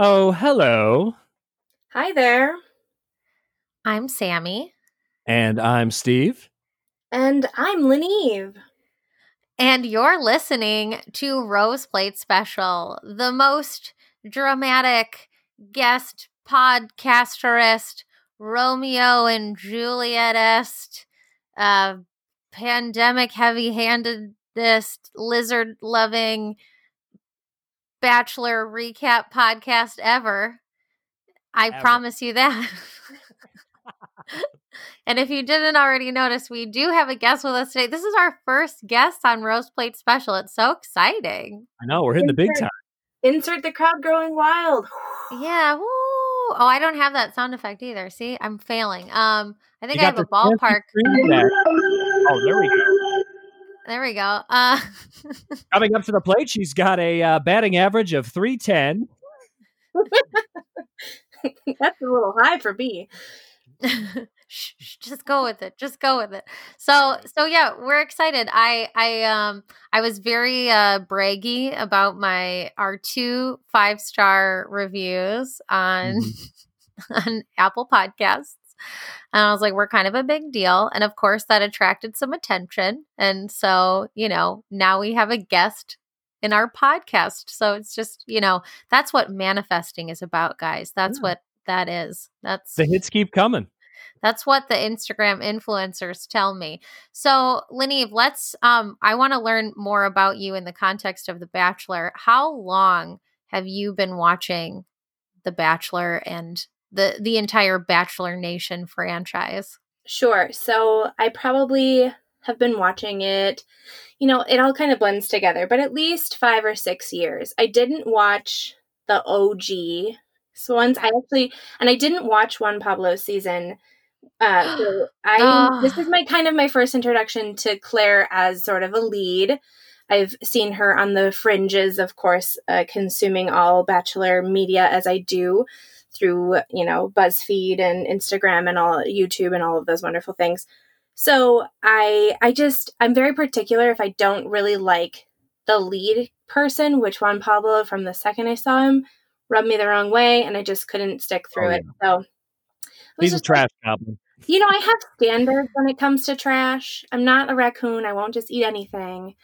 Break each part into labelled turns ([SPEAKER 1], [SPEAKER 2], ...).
[SPEAKER 1] Hello.
[SPEAKER 2] Oh, hello.
[SPEAKER 3] Hi there.
[SPEAKER 1] I'm Sammy.
[SPEAKER 2] And I'm Steve.
[SPEAKER 3] And I'm Leneve.
[SPEAKER 1] And you're listening to Rose Plate Special, the most dramatic guest podcasterist, Romeo and Julietist, uh, pandemic heavy handedest, lizard loving bachelor recap podcast ever. I
[SPEAKER 2] Ever.
[SPEAKER 1] promise you that. and if you didn't already notice, we do have a guest with us today. This is our first guest on Rose Plate Special. It's so exciting.
[SPEAKER 2] I know we're hitting the big time.
[SPEAKER 3] Insert the crowd growing wild.
[SPEAKER 1] Yeah. Woo. Oh, I don't have that sound effect either. See, I'm failing. Um, I think I have a ballpark.
[SPEAKER 2] there. Oh, there we go.
[SPEAKER 1] There we go. Uh,
[SPEAKER 2] Coming up to the plate, she's got a uh, batting average of 310.
[SPEAKER 3] That's a little high for me.
[SPEAKER 1] shh, shh, just go with it just go with it so so yeah we're excited i i um i was very uh braggy about my our two five star reviews on on apple podcasts and i was like we're kind of a big deal and of course that attracted some attention and so you know now we have a guest in our podcast so it's just you know that's what manifesting is about guys that's
[SPEAKER 2] Yeah.
[SPEAKER 1] what that is that's
[SPEAKER 2] The hits keep coming.
[SPEAKER 1] that's what the Instagram influencers tell me. So, Leneve, let's um I want to learn more about you in the context of The Bachelor. How long have you been watching The Bachelor and the the entire Bachelor Nation franchise?
[SPEAKER 3] Sure. So I probably have been watching it. You know, it all kind of blends together, but at least five or six years. I didn't watch the OG. So once I actually, and I didn't watch Juan Pablo season. Uh, so I
[SPEAKER 1] Ah.
[SPEAKER 3] this is my kind of my first introduction to Clare as sort of a lead. I've seen her on the fringes, of course, uh, consuming all Bachelor media as I do through you know BuzzFeed and Instagram and all YouTube and all of those wonderful things. So I I just I'm very particular if I don't really like the lead person, which Juan Pablo from the second I saw him rubbed me the wrong way, and I just couldn't stick through
[SPEAKER 2] Oh,
[SPEAKER 3] it. So it was
[SPEAKER 2] He's a
[SPEAKER 3] just like,
[SPEAKER 2] trash goblin.
[SPEAKER 3] you know, I have standards when it comes to trash. I'm not a raccoon. I won't just eat anything.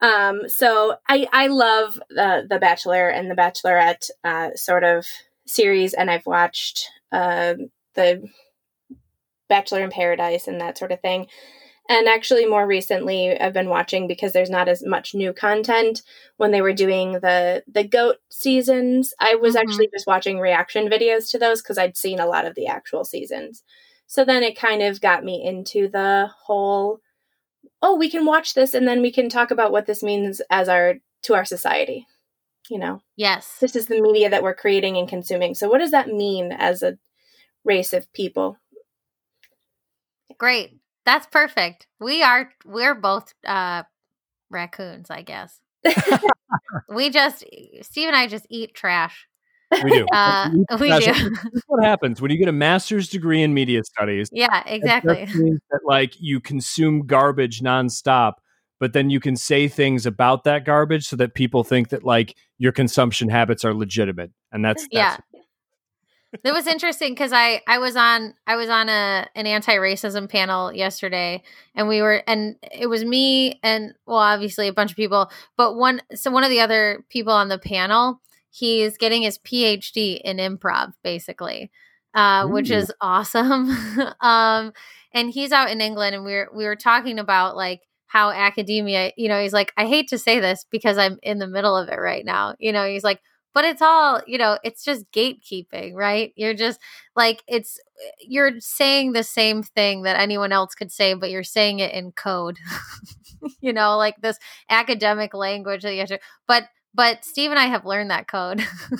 [SPEAKER 3] Um, so I I love the the Bachelor and the Bachelorette uh, sort of series, and I've watched uh, the Bachelor in Paradise and that sort of thing. And actually, more recently, I've been watching because there's not as much new content. When they were doing the the goat seasons, I was
[SPEAKER 1] Mhm.
[SPEAKER 3] actually just watching reaction videos to those because I'd seen a lot of the actual seasons. So then it kind of got me into the whole oh, we can watch this and then we can talk about what this means as our to our society. You know,
[SPEAKER 1] Yes.
[SPEAKER 3] this is the media that we're creating and consuming. So what does that mean as a race of people?
[SPEAKER 1] Great. That's perfect. We are we're both uh raccoons, I guess. we just Steve and I just eat trash.
[SPEAKER 2] We do.
[SPEAKER 1] Uh we
[SPEAKER 2] Trash.
[SPEAKER 1] do.
[SPEAKER 2] This is what happens when you get a master's degree in media studies.
[SPEAKER 1] yeah, exactly.
[SPEAKER 2] just means that like you consume garbage nonstop, but then you can say things about that garbage so that people think that like your consumption habits are legitimate, and that's,
[SPEAKER 1] Yeah.
[SPEAKER 2] that's
[SPEAKER 1] It was interesting because I I was on I was on a an anti racism panel yesterday, and we were and it was me and well obviously a bunch of people, but one so one of the other people on the panel he's getting his PhD in improv basically, uh, which is awesome. um, and he's out in England, and we were we were talking about like how academia, you know, he's like I hate to say this because I'm in the middle of it right now, you know, he's like but it's all you know it's just gatekeeping right you're just like it's you're saying the same thing that anyone else could say but you're saying it in code you know like this academic language that you have to but but steve and i have learned that code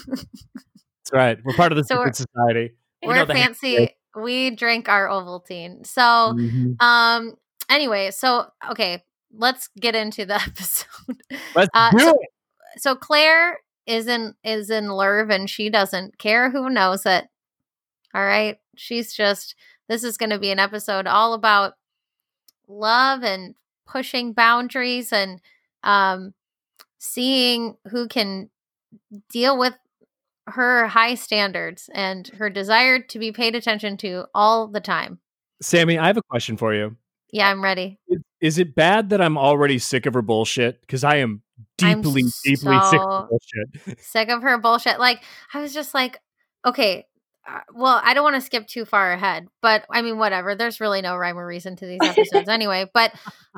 [SPEAKER 2] that's right. We're part of the
[SPEAKER 1] So
[SPEAKER 2] secret society. We
[SPEAKER 1] we're
[SPEAKER 2] the
[SPEAKER 1] fancy we drink our ovaltine so
[SPEAKER 2] Mhm.
[SPEAKER 1] um anyway so okay let's get into the episode
[SPEAKER 2] Let's
[SPEAKER 1] Uh,
[SPEAKER 2] do
[SPEAKER 1] so-
[SPEAKER 2] it.
[SPEAKER 1] so Clare is in is in Lerv and she doesn't care who knows it. All right. She's just this is gonna be an episode all about love and pushing boundaries and um seeing who can deal with her high standards and her desire to be paid attention to all the time.
[SPEAKER 2] Sammy, I have a question for you.
[SPEAKER 1] Yeah, I'm ready.
[SPEAKER 2] Is it bad that I'm already sick of her bullshit? Because I am deeply,
[SPEAKER 1] I'm
[SPEAKER 2] deeply sick of her bullshit.
[SPEAKER 1] Sick of her bullshit. Like I was just like, okay, uh, well, I don't want to skip too far ahead, but I mean, whatever. There's really no rhyme or reason to these episodes anyway. But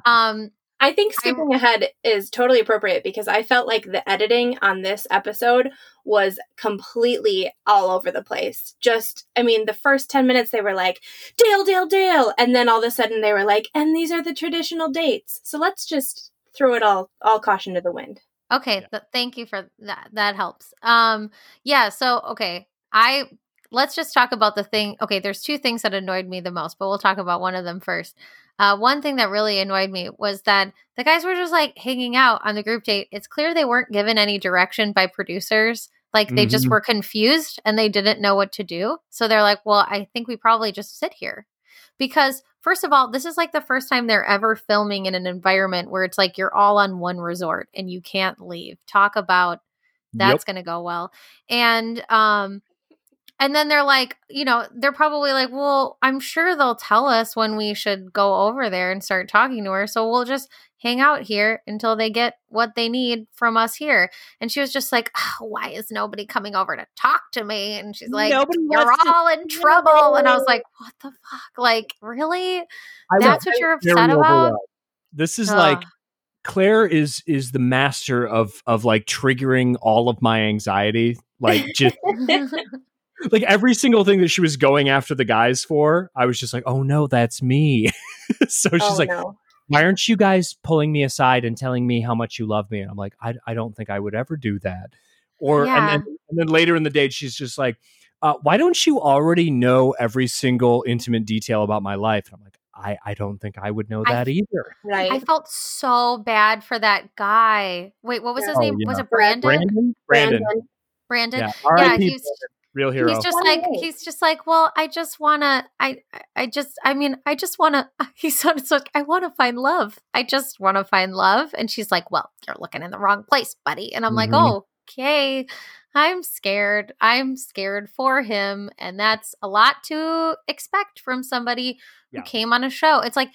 [SPEAKER 1] um,
[SPEAKER 3] I think skipping ahead is totally appropriate because I felt like the editing on this episode was completely all over the place. Just, I mean, the first 10 minutes they were like, Dale, Dale, Dale. And then all of a sudden they were like, and these are the traditional dates. So let's just throw it all, all caution to the wind.
[SPEAKER 1] Okay, th- thank you for that. That helps. Um, yeah. So okay, I let's just talk about the thing. Okay, there's two things that annoyed me the most, but we'll talk about one of them first. Uh, one thing that really annoyed me was that the guys were just like hanging out on the group date. It's clear they weren't given any direction by producers. Like they just
[SPEAKER 2] Mhm.
[SPEAKER 1] were confused and they didn't know what to do. So they're like, well, I think we probably just sit here. Because, first of all, this is like the first time they're ever filming in an environment where it's like you're all on one resort and you can't leave. Talk about that's going to go well. And, um, and then they're like, you know, they're probably like, well, I'm sure they'll tell us when we should go over there and start talking to her. So we'll just hang out here until they get what they need from us here. And she was just like, "Ah, why is nobody coming over to talk to me? And she's like,
[SPEAKER 2] Nobody
[SPEAKER 1] you're all in trouble. And I was like, what the fuck? Like, really?
[SPEAKER 2] I
[SPEAKER 1] That's what you're upset about?
[SPEAKER 2] This is like Clare is is the master of of like triggering all of my anxiety. Like just like every single thing that she was going after the guys for, I was just like, oh no, that's me. so she's
[SPEAKER 3] oh,
[SPEAKER 2] like,
[SPEAKER 3] no.
[SPEAKER 2] why aren't you guys pulling me aside and telling me how much you love me? And I'm like, I, I don't think I would ever do that. Or
[SPEAKER 1] Yeah.
[SPEAKER 2] and, then, and then later in the date, she's just like, uh, why don't you already know every single intimate detail about my life? And I'm like, I, I don't think I would know
[SPEAKER 1] I-
[SPEAKER 2] that either.
[SPEAKER 3] Right.
[SPEAKER 1] I felt so bad for that guy. Wait, what was his
[SPEAKER 2] Oh,
[SPEAKER 1] name?
[SPEAKER 2] yeah.
[SPEAKER 1] Was it Brandon?
[SPEAKER 2] Brandon, Brandon,
[SPEAKER 1] Brandon.
[SPEAKER 2] yeah,
[SPEAKER 1] Yeah,
[SPEAKER 2] R.I.P.
[SPEAKER 1] he's
[SPEAKER 2] Brandon, real hero.
[SPEAKER 1] he's just like he's just like, well, I just wanna, I, I just, I mean, I just wanna. He sounded so like, I want to find love. I just want to find love. And she's like, well, you're looking in the wrong place, buddy. And I'm like,
[SPEAKER 2] Mhm.
[SPEAKER 1] okay, I'm scared. I'm scared for him, and that's a lot to expect from somebody who
[SPEAKER 2] Yeah.
[SPEAKER 1] came on a show. It's like,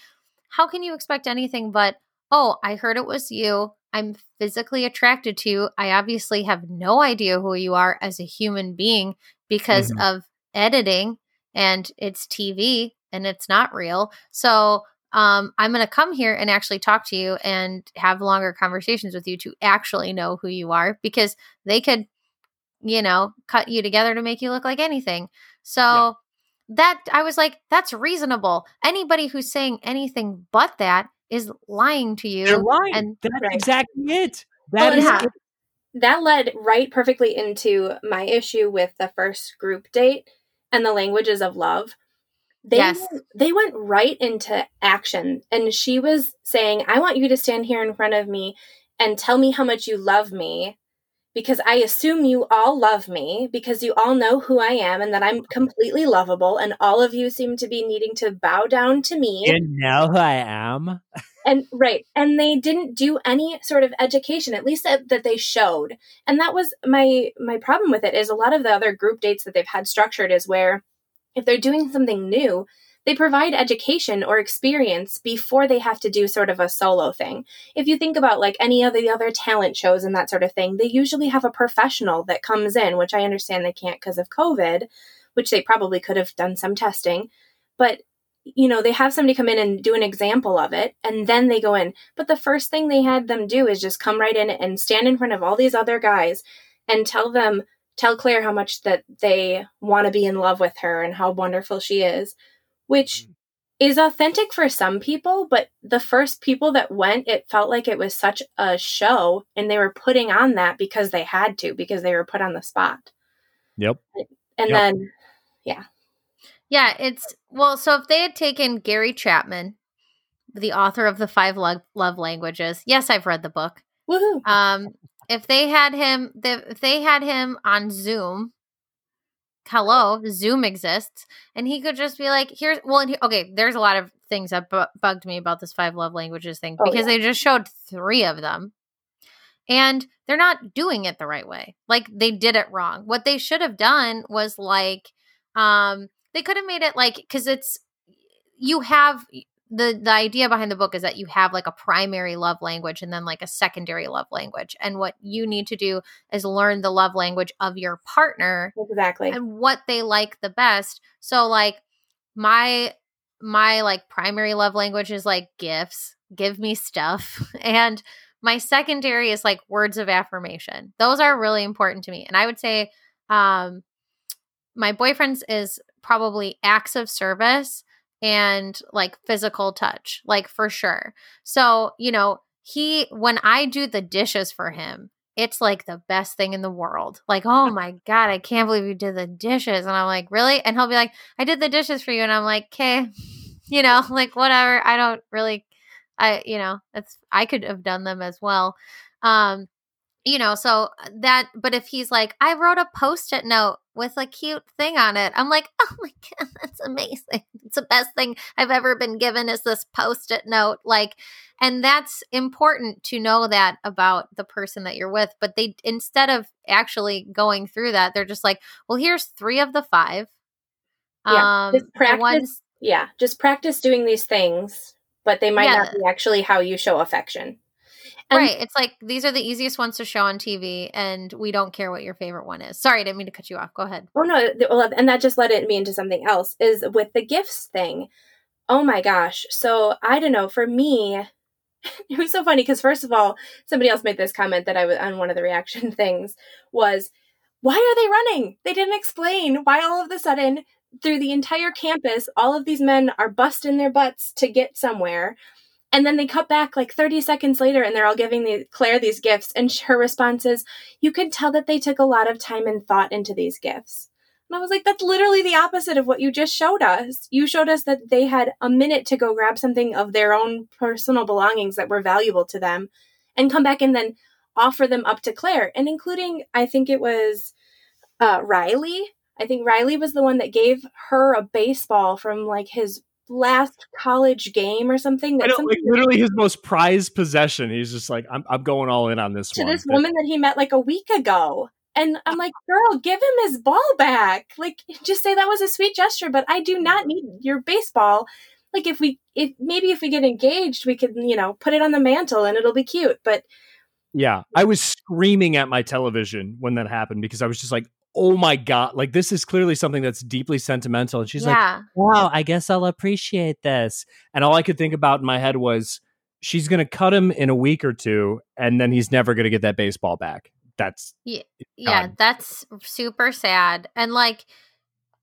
[SPEAKER 1] how can you expect anything but, oh, I heard it was you. I'm physically attracted to you. I obviously have no idea who you are as a human being because
[SPEAKER 2] Mhm.
[SPEAKER 1] of editing and it's TV and it's not real. So um, I'm going to come here and actually talk to you and have longer conversations with you to actually know who you are because they could, you know, cut you together to make you look like anything. So
[SPEAKER 2] Yeah.
[SPEAKER 1] that I was like, that's reasonable. Anybody who's saying anything but that is lying to you.
[SPEAKER 2] They're lying.
[SPEAKER 1] and-
[SPEAKER 2] That's
[SPEAKER 3] Right.
[SPEAKER 2] exactly it.
[SPEAKER 3] Well,
[SPEAKER 2] That is
[SPEAKER 3] yeah.
[SPEAKER 2] it.
[SPEAKER 3] that led right perfectly into my issue with the first group date and the languages of love. They
[SPEAKER 1] Yes.
[SPEAKER 3] they went right into action and she was saying, "I want you to stand here in front of me and tell me how much you love me because I assume you all love me because you all know who I am and that I'm completely lovable and all of you seem to be needing to bow down to me."
[SPEAKER 2] You know who I am.
[SPEAKER 3] and right and they didn't do any sort of education at least that, that they showed and that was my my problem with it is a lot of the other group dates that they've had structured is where if they're doing something new they provide education or experience before they have to do sort of a solo thing. If you think about like any of the other talent shows and that sort of thing they usually have a professional that comes in which i understand they can't because of covid which they probably could have done some testing. But you know, they have somebody come in and do an example of it, and then they go in. But the first thing they had them do is just come right in and stand in front of all these other guys and tell them, tell Clare how much that they want to be in love with her and how wonderful she is, which is authentic for some people. But the first people that went, it felt like it was such a show, and they were putting on that because they had to, because they were put on the spot.
[SPEAKER 2] Yep.
[SPEAKER 3] And
[SPEAKER 2] Yep.
[SPEAKER 3] then,
[SPEAKER 1] Yeah, Yeah, it's well, so if they had taken Gary Chapman, the author of the Five Love, love Languages, yes, I've read the book.
[SPEAKER 3] woohoo!
[SPEAKER 1] Um, if they had him, the, if they had him on Zoom, hello, Zoom exists, and he could just be like, "Here's well, and he, okay." There's a lot of things that bu- bugged me about this Five Love Languages thing
[SPEAKER 3] Oh,
[SPEAKER 1] because
[SPEAKER 3] yeah.
[SPEAKER 1] they just showed three of them, and they're not doing it the right way. Like they did it wrong. What they should have done was like um they could have made it like cuz it's you have the the idea behind the book is that you have like a primary love language and then like a secondary love language. And what you need to do is learn the love language of your partner
[SPEAKER 3] exactly.
[SPEAKER 1] and what they like the best. So like my my like primary love language is like gifts give me stuff. And my secondary is like words of affirmation. Those are really important to me. And i would say um my boyfriend's is probably acts of service and like physical touch, like for sure. So, you know, he, when I do the dishes for him, it's like the best thing in the world. Like, oh my God, I can't believe you did the dishes. And I'm like, really? And he'll be like, I did the dishes for you. And I'm like, okay, you know, like whatever. I don't really, I, you know, it's, I could have done them as well. Um, you know, so that, but if he's like, I wrote a post it note with a cute thing on it, I'm like, oh my God, that's amazing. It's the best thing I've ever been given is this post it note. Like, and that's important to know that about the person that you're with. But they, instead of actually going through that, they're just like, well, here's three of the five.
[SPEAKER 3] Yeah, um, just practice. Ones, yeah, just practice doing these things, but they might yeah. not be actually how you show affection.
[SPEAKER 1] And right. It's like these are the easiest ones to show on TV, and we don't care what your favorite one is. Sorry, I didn't mean to cut you off. Go ahead.
[SPEAKER 3] Oh no, well, and that just led me into something else. Is with the gifts thing. Oh my gosh. So I don't know. For me, it was so funny because first of all, somebody else made this comment that I was on one of the reaction things was, "Why are they running? They didn't explain why all of a sudden." Through the entire campus, all of these men are busting their butts to get somewhere and then they cut back like 30 seconds later and they're all giving the, Clare these gifts. And her response is, You could tell that they took a lot of time and thought into these gifts. And I was like, That's literally the opposite of what you just showed us. You showed us that they had a minute to go grab something of their own personal belongings that were valuable to them and come back and then offer them up to Clare. And including, I think it was uh, Riley. I think Riley was the one that gave her a baseball from like his last college game or something.
[SPEAKER 2] That like literally his most prized possession. He's just like, I'm, I'm going all in on this
[SPEAKER 3] to
[SPEAKER 2] one.
[SPEAKER 3] this woman that he met like a week ago. And I'm like, girl, give him his ball back. Like, just say that was a sweet gesture, but I do not need mm-hmm. your baseball. Like, if we, if maybe if we get engaged, we could, you know, put it on the mantle and it'll be cute. But
[SPEAKER 2] yeah, I was screaming at my television when that happened because I was just like, oh my god like this is clearly something that's deeply sentimental. And she's yeah. like wow i guess i'll appreciate this. And all i could think about in my head was she's going to cut him in a week or two and then he's never going to get that baseball back. That's
[SPEAKER 1] yeah, yeah that's super sad and like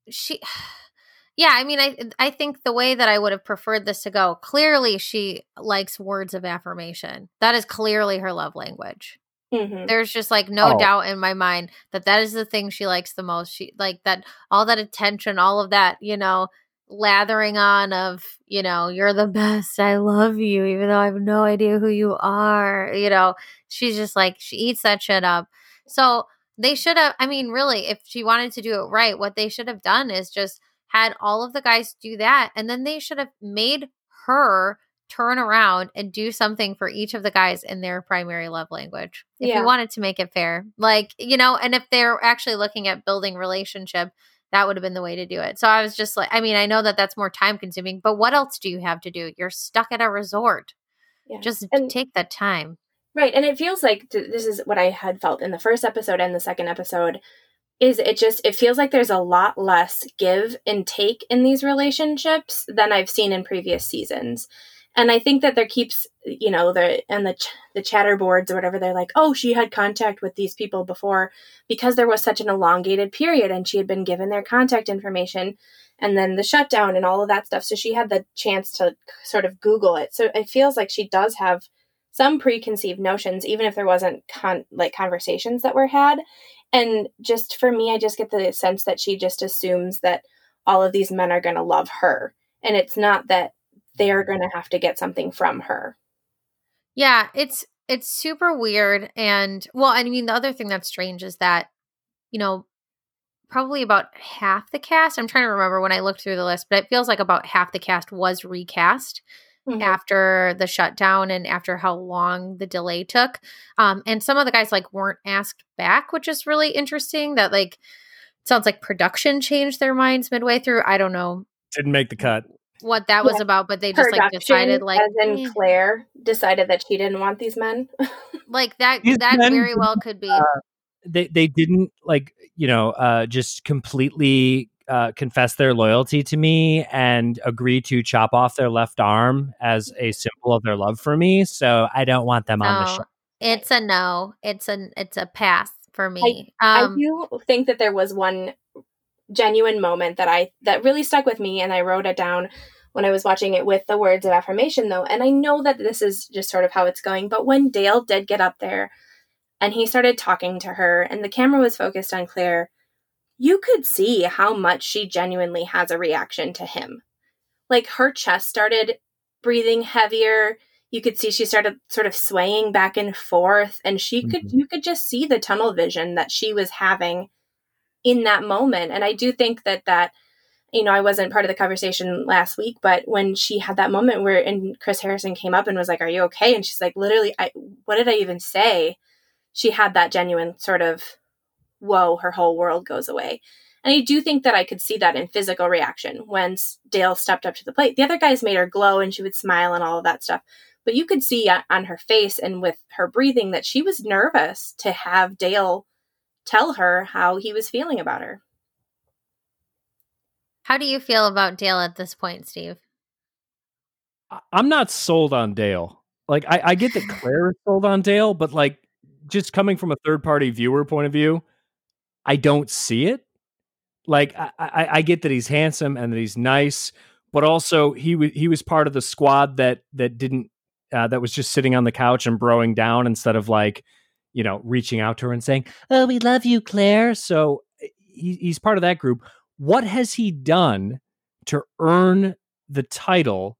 [SPEAKER 1] she yeah i mean i i think the way that i would have preferred this to go clearly she likes words of affirmation. That is clearly her love language Mm-hmm. There's just like no oh. doubt in my mind that that is the thing she likes the most. She like that all that attention, all of that, you know, lathering on of, you know, you're the best. I love you even though I have no idea who you are. You know, she's just like she eats that shit up. So, they should have I mean, really, if she wanted to do it right, what they should have done is just had all of the guys do that and then they should have made her turn around and do something for each of the guys in their primary love language if yeah. you wanted to make it fair. Like you know and if they're actually looking at building relationship that would have been the way to do it. So i was just like i mean i know that that's more time consuming but what else do you have to do? You're stuck at a resort. Yeah. just and, take that time.
[SPEAKER 3] Right and it feels like this is what i had felt in the first episode and the second episode is it just it feels like there's a lot less give and take in these relationships than i've seen in previous seasons and I think that there keeps, you know, the and the ch- the chatter boards or whatever. They're like, oh, she had contact with these people before because there was such an elongated period, and she had been given their contact information, and then the shutdown and all of that stuff. So she had the chance to sort of Google it. So it feels like she does have some preconceived notions, even if there wasn't con- like conversations that were had. And just for me, I just get the sense that she just assumes that all of these men are going to love her. And it's not that they are going to have to get something from her.
[SPEAKER 1] Yeah, it's it's super weird and well, I mean the other thing that's strange is that you know probably about half the cast, I'm trying to remember when I looked through the list, but it feels like about half the cast was recast. mm-hmm. after the shutdown and after how long the delay took. Um, and some of the guys like weren't asked back, which is really interesting. That like sounds like production changed their minds midway through. I don't know.
[SPEAKER 2] Didn't make the cut.
[SPEAKER 1] What that was yeah. about, but they just production, like decided like
[SPEAKER 3] as in eh. Clare decided that she didn't want these men.
[SPEAKER 1] like that these that very well could be. Uh,
[SPEAKER 2] they they didn't like you know uh, just completely uh, confess their loyalty to me and agree to chop off their left arm as a symbol of their love for me. So I don't want them no, on the show.
[SPEAKER 1] It's a no. It's a it's a pass for
[SPEAKER 3] me. I, um, I do think that there was one genuine moment that I that really stuck with me, and I wrote it down when I was watching it with the words of affirmation, though. And I know that this is just sort of how it's going, but when Dale did get up there and he started talking to her, and the camera was focused on Clare you could see how much she genuinely has a reaction to him. Like her chest started breathing heavier. You could see she started sort of swaying back and forth and she mm-hmm. could you could just see the tunnel vision that she was having in that moment. And I do think that that you know, I wasn't part of the conversation last week, but when she had that moment where and Chris Harrison came up and was like, "Are you okay?" and she's like, "Literally, I what did I even say?" She had that genuine sort of whoa, her whole world goes away. And I do think that I could see that in physical reaction when Dale stepped up to the plate. The other guys made her glow and she would smile and all of that stuff. But you could see on her face and with her breathing that she was nervous to have Dale tell her how he was feeling about her.
[SPEAKER 1] How do you feel about Dale at this point, Steve?
[SPEAKER 2] I'm not sold on Dale. Like I, I get that Clare is sold on Dale, but like just coming from a third party viewer point of view, I don't see it. Like I, I, I get that he's handsome and that he's nice, but also he was he was part of the squad that that didn't uh, that was just sitting on the couch and broing down instead of like you know reaching out to her and saying, "Oh, we love you, Clare." So eh, he, he's part of that group. What has he done to earn the title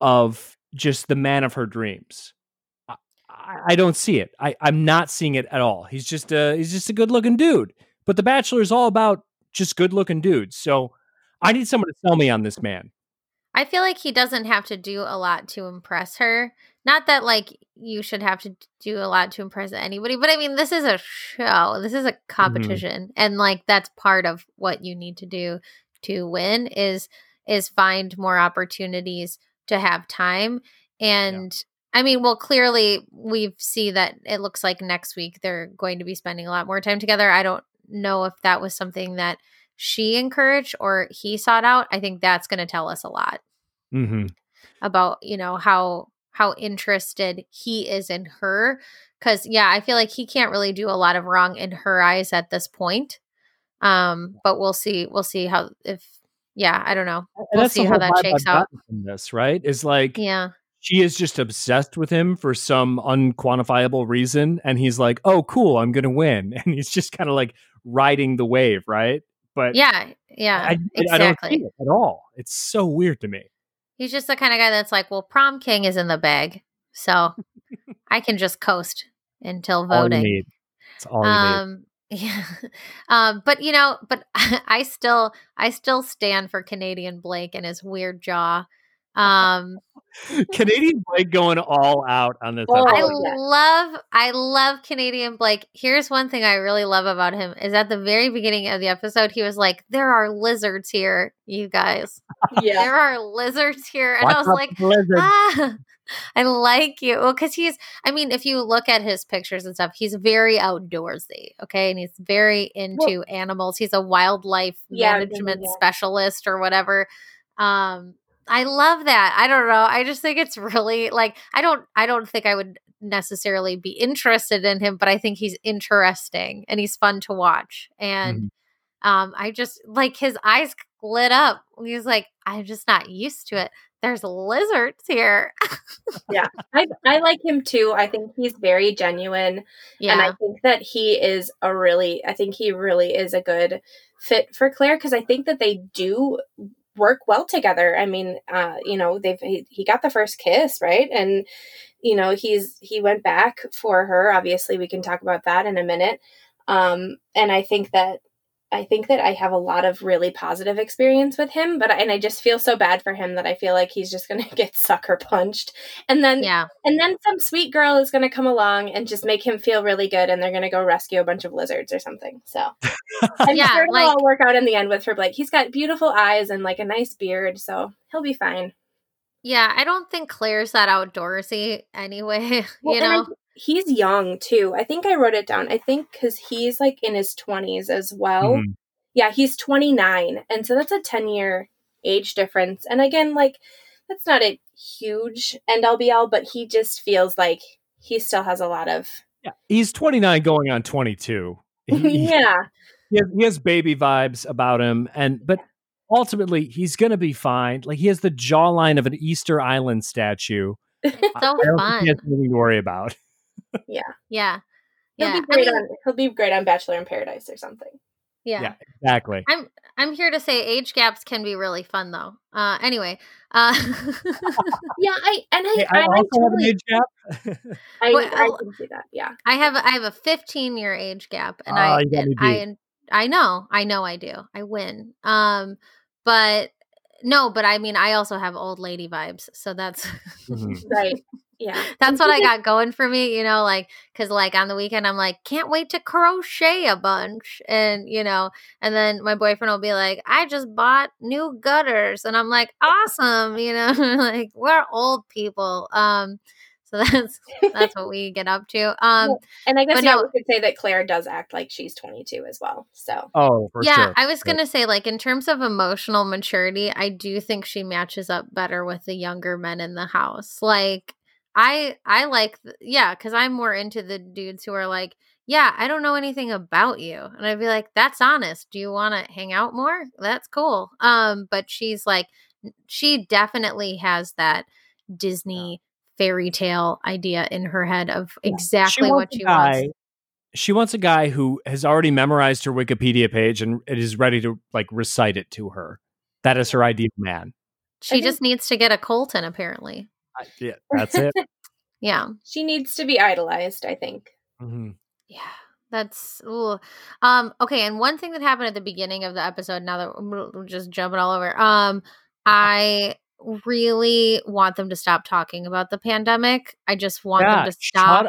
[SPEAKER 2] of just the man of her dreams? I, don't see it. I, I'm not seeing it at all. He's just a he's just a good looking dude. But The Bachelor is all about just good looking dudes. So I need someone to sell me on this man.
[SPEAKER 1] I feel like he doesn't have to do a lot to impress her. Not that like you should have to do a lot to impress anybody, but I mean this is a show. This is a mm-hmm. competition mm-hmm. and like that's part of what you need to do to win is is find more opportunities to have time and I mean, well, clearly we see that it looks like next week they're going to be spending a lot more time together. I don't know if that was something that she encouraged or he sought out. I think that's going to tell us a lot
[SPEAKER 2] mm-hmm.
[SPEAKER 1] about you know how how interested he is in her. Because yeah, I feel like he can't really do a lot of wrong in her eyes at this point. Um, but we'll see. We'll see how if yeah, I don't know. We'll see how that shakes out.
[SPEAKER 2] this right is like
[SPEAKER 1] yeah
[SPEAKER 2] she is just obsessed with him for some unquantifiable reason and he's like oh cool i'm gonna win and he's just kind of like riding the wave right but
[SPEAKER 1] yeah yeah I, exactly. I don't see
[SPEAKER 2] it at all it's so weird to me
[SPEAKER 1] he's just the kind of guy that's like well prom king is in the bag so i can just coast until voting.
[SPEAKER 2] It's all um
[SPEAKER 1] yeah. Um but you know but i still i still stand for canadian blake and his weird jaw um
[SPEAKER 2] Canadian Blake going all out on this.
[SPEAKER 1] Oh, I love, I love Canadian Blake. Here's one thing I really love about him is at the very beginning of the episode, he was like, "There are lizards here, you guys. Yeah, there are lizards here," and Watch I was like, "Ah, I like you." Well, because he's, I mean, if you look at his pictures and stuff, he's very outdoorsy. Okay, and he's very into well, animals. He's a wildlife yeah, management yeah. specialist or whatever. Um, I love that. I don't know. I just think it's really like I don't I don't think I would necessarily be interested in him, but I think he's interesting and he's fun to watch. And mm-hmm. um I just like his eyes lit up. He's like, I'm just not used to it. There's lizards here.
[SPEAKER 3] yeah. I I like him too. I think he's very genuine. Yeah. And I think that he is a really I think he really is a good fit for Clare because I think that they do work well together. I mean, uh, you know, they've he, he got the first kiss, right? And you know, he's he went back for her. Obviously, we can talk about that in a minute. Um, and I think that I think that I have a lot of really positive experience with him, but and I just feel so bad for him that I feel like he's just going to get sucker punched. And then
[SPEAKER 1] Yeah.
[SPEAKER 3] and then some sweet girl is going to come along and just make him feel really good and they're going to go rescue a bunch of lizards or something. So I'm
[SPEAKER 1] Yeah,
[SPEAKER 3] sure it'll
[SPEAKER 1] like-
[SPEAKER 3] all work out in the end with her Blake. He's got beautiful eyes and like a nice beard, so he'll be fine.
[SPEAKER 1] Yeah, I don't think Clare's that outdoorsy anyway.
[SPEAKER 3] Well,
[SPEAKER 1] you know?
[SPEAKER 3] Th- he's young too. I think I wrote it down. I think because he's like in his 20s as well.
[SPEAKER 2] Mhm.
[SPEAKER 3] Yeah, he's 29. And so that's a 10 year age difference. And again, like, that's not a huge end all be all, but he just feels like he still has a lot of.
[SPEAKER 2] Yeah, he's 29 going on 22. He, he-
[SPEAKER 3] yeah.
[SPEAKER 2] he has, he has baby vibes about him, and but ultimately he's gonna be fine. Like he has the jawline of an Easter Island statue.
[SPEAKER 1] It's so
[SPEAKER 2] I don't think
[SPEAKER 1] fun.
[SPEAKER 2] he has anything to worry about.
[SPEAKER 1] Yeah.
[SPEAKER 3] He'll
[SPEAKER 1] Yeah.
[SPEAKER 3] be
[SPEAKER 1] I mean,
[SPEAKER 3] on he'll be great on Bachelor in Paradise or something.
[SPEAKER 1] yeah.
[SPEAKER 2] Yeah, exactly.
[SPEAKER 1] I'm I'm here to say age gaps can be really fun though. Uh anyway. Uh
[SPEAKER 3] Yeah, I and I
[SPEAKER 2] Hey, I
[SPEAKER 3] I,
[SPEAKER 2] also have an
[SPEAKER 3] totally,
[SPEAKER 2] age gap.
[SPEAKER 3] I,
[SPEAKER 1] Well,
[SPEAKER 3] I
[SPEAKER 1] uh,
[SPEAKER 3] can see that. Yeah.
[SPEAKER 1] I have I have a 15 year age gap and
[SPEAKER 2] Oh,
[SPEAKER 1] I and I I know. I know I do. I win. Um but no, but I mean I also have old lady vibes. So that's
[SPEAKER 2] Mhm.
[SPEAKER 3] Right. Yeah.
[SPEAKER 1] That's what I got going for me, you know, like cuz like on the weekend I'm like can't wait to crochet a bunch and you know, and then my boyfriend will be like I just bought new gutters and I'm like awesome, you know, like we're old people. Um so that's that's what we get up to. Um
[SPEAKER 3] And I guess
[SPEAKER 1] But
[SPEAKER 3] yeah,
[SPEAKER 1] no-
[SPEAKER 3] we could say that Clare does act like she's 22 as well. So
[SPEAKER 2] Oh, for
[SPEAKER 1] yeah,
[SPEAKER 2] sure.
[SPEAKER 1] I was going to say like in terms of emotional maturity, I do think she matches up better with the younger men in the house. Like I I like yeah, cuz I'm more into the dudes who are like, "Yeah, I don't know anything about you." And I'd be like, "That's honest. Do you want to hang out more? That's cool." Um but she's like she definitely has that Disney fairy tale idea in her head of exactly what
[SPEAKER 2] wants a
[SPEAKER 1] she
[SPEAKER 2] guy-
[SPEAKER 1] wants.
[SPEAKER 2] She wants a guy who has already memorized her Wikipedia page and it is ready to like recite it to her. That is her ideal man.
[SPEAKER 1] She just needs to get a Colton apparently.
[SPEAKER 2] I- yeah, that's it.
[SPEAKER 1] Yeah.
[SPEAKER 3] she needs to be idolized, I think.
[SPEAKER 2] Mhm.
[SPEAKER 1] Yeah, that's ooh. um okay. And one thing that happened at the beginning of the episode, now that we're just jumping all over, um, I really want them to stop talking about the pandemic. I just want
[SPEAKER 2] Yeah,
[SPEAKER 1] them to stop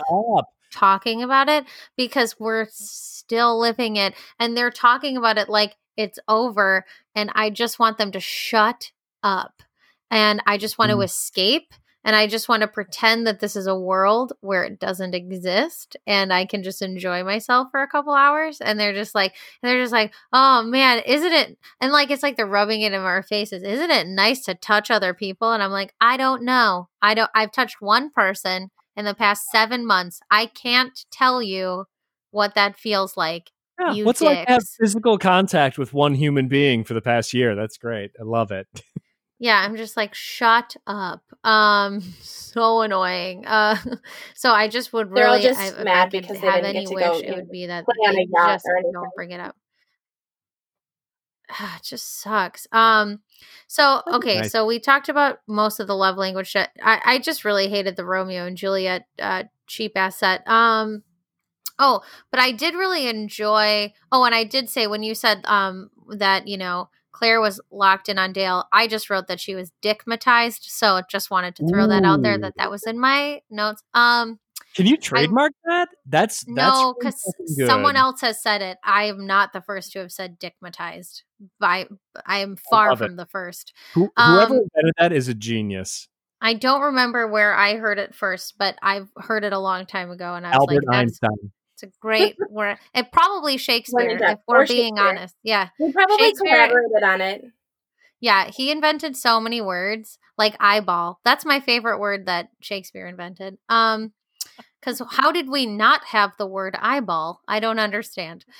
[SPEAKER 1] talking about it because we're still living it, and they're talking about it like it's over. And I just want them to shut up, and I just want to
[SPEAKER 2] Mm.
[SPEAKER 1] escape and I just want to pretend that this is a world where it doesn't exist and I can just enjoy myself for a couple hours. And they're just like, and they're just like, oh man, isn't it? And like, it's like they're rubbing it in our faces. Isn't it nice to touch other people? And I'm like, I don't know. I don't, I've touched one person in the past seven months. I can't tell you what that feels like.
[SPEAKER 2] Yeah,
[SPEAKER 1] You
[SPEAKER 2] what's it like have physical contact with one human being for the past year? That's great. I love it.
[SPEAKER 1] Yeah, I'm just like, shut up. Um, so annoying. Uh, so I just would
[SPEAKER 3] They're all
[SPEAKER 1] really,
[SPEAKER 3] just
[SPEAKER 1] I, I
[SPEAKER 3] mad
[SPEAKER 1] could
[SPEAKER 3] because they
[SPEAKER 1] have
[SPEAKER 3] didn't
[SPEAKER 1] any
[SPEAKER 3] get to
[SPEAKER 1] wish,
[SPEAKER 3] go,
[SPEAKER 1] it would be that
[SPEAKER 3] play on
[SPEAKER 1] they
[SPEAKER 3] a yacht
[SPEAKER 1] just
[SPEAKER 3] or anything.
[SPEAKER 1] don't bring it up. It just sucks. Um, so okay,
[SPEAKER 2] nice.
[SPEAKER 1] so we talked about most of the love language shit. I, I just really hated the Romeo and Juliet uh, cheap ass set. Um, oh, but I did really enjoy. Oh, and I did say when you said um that you know Clare was locked in on Dale, I just wrote that she was dickmatized. So just wanted to throw that out there that that was in my notes. Um,
[SPEAKER 2] Can you trademark that? That's that's
[SPEAKER 1] no, because
[SPEAKER 2] fucking
[SPEAKER 1] someone else has said it. I am not the first to have said dickmatized. By I am far
[SPEAKER 2] it.
[SPEAKER 1] from the first.
[SPEAKER 2] Who, whoever
[SPEAKER 1] um,
[SPEAKER 2] invented that is a genius.
[SPEAKER 1] I don't remember where I heard it first, but I've heard it a long time ago, and I was
[SPEAKER 2] Albert
[SPEAKER 1] like, "That's
[SPEAKER 2] Einstein.
[SPEAKER 1] It's a great word." It probably Shakespeare, if we're being honest. Yeah,
[SPEAKER 3] We probably collaborated on it.
[SPEAKER 1] yeah. He invented so many words, like eyeball. That's my favorite word that Shakespeare invented. Um, because how did we not have the word eyeball? I don't understand.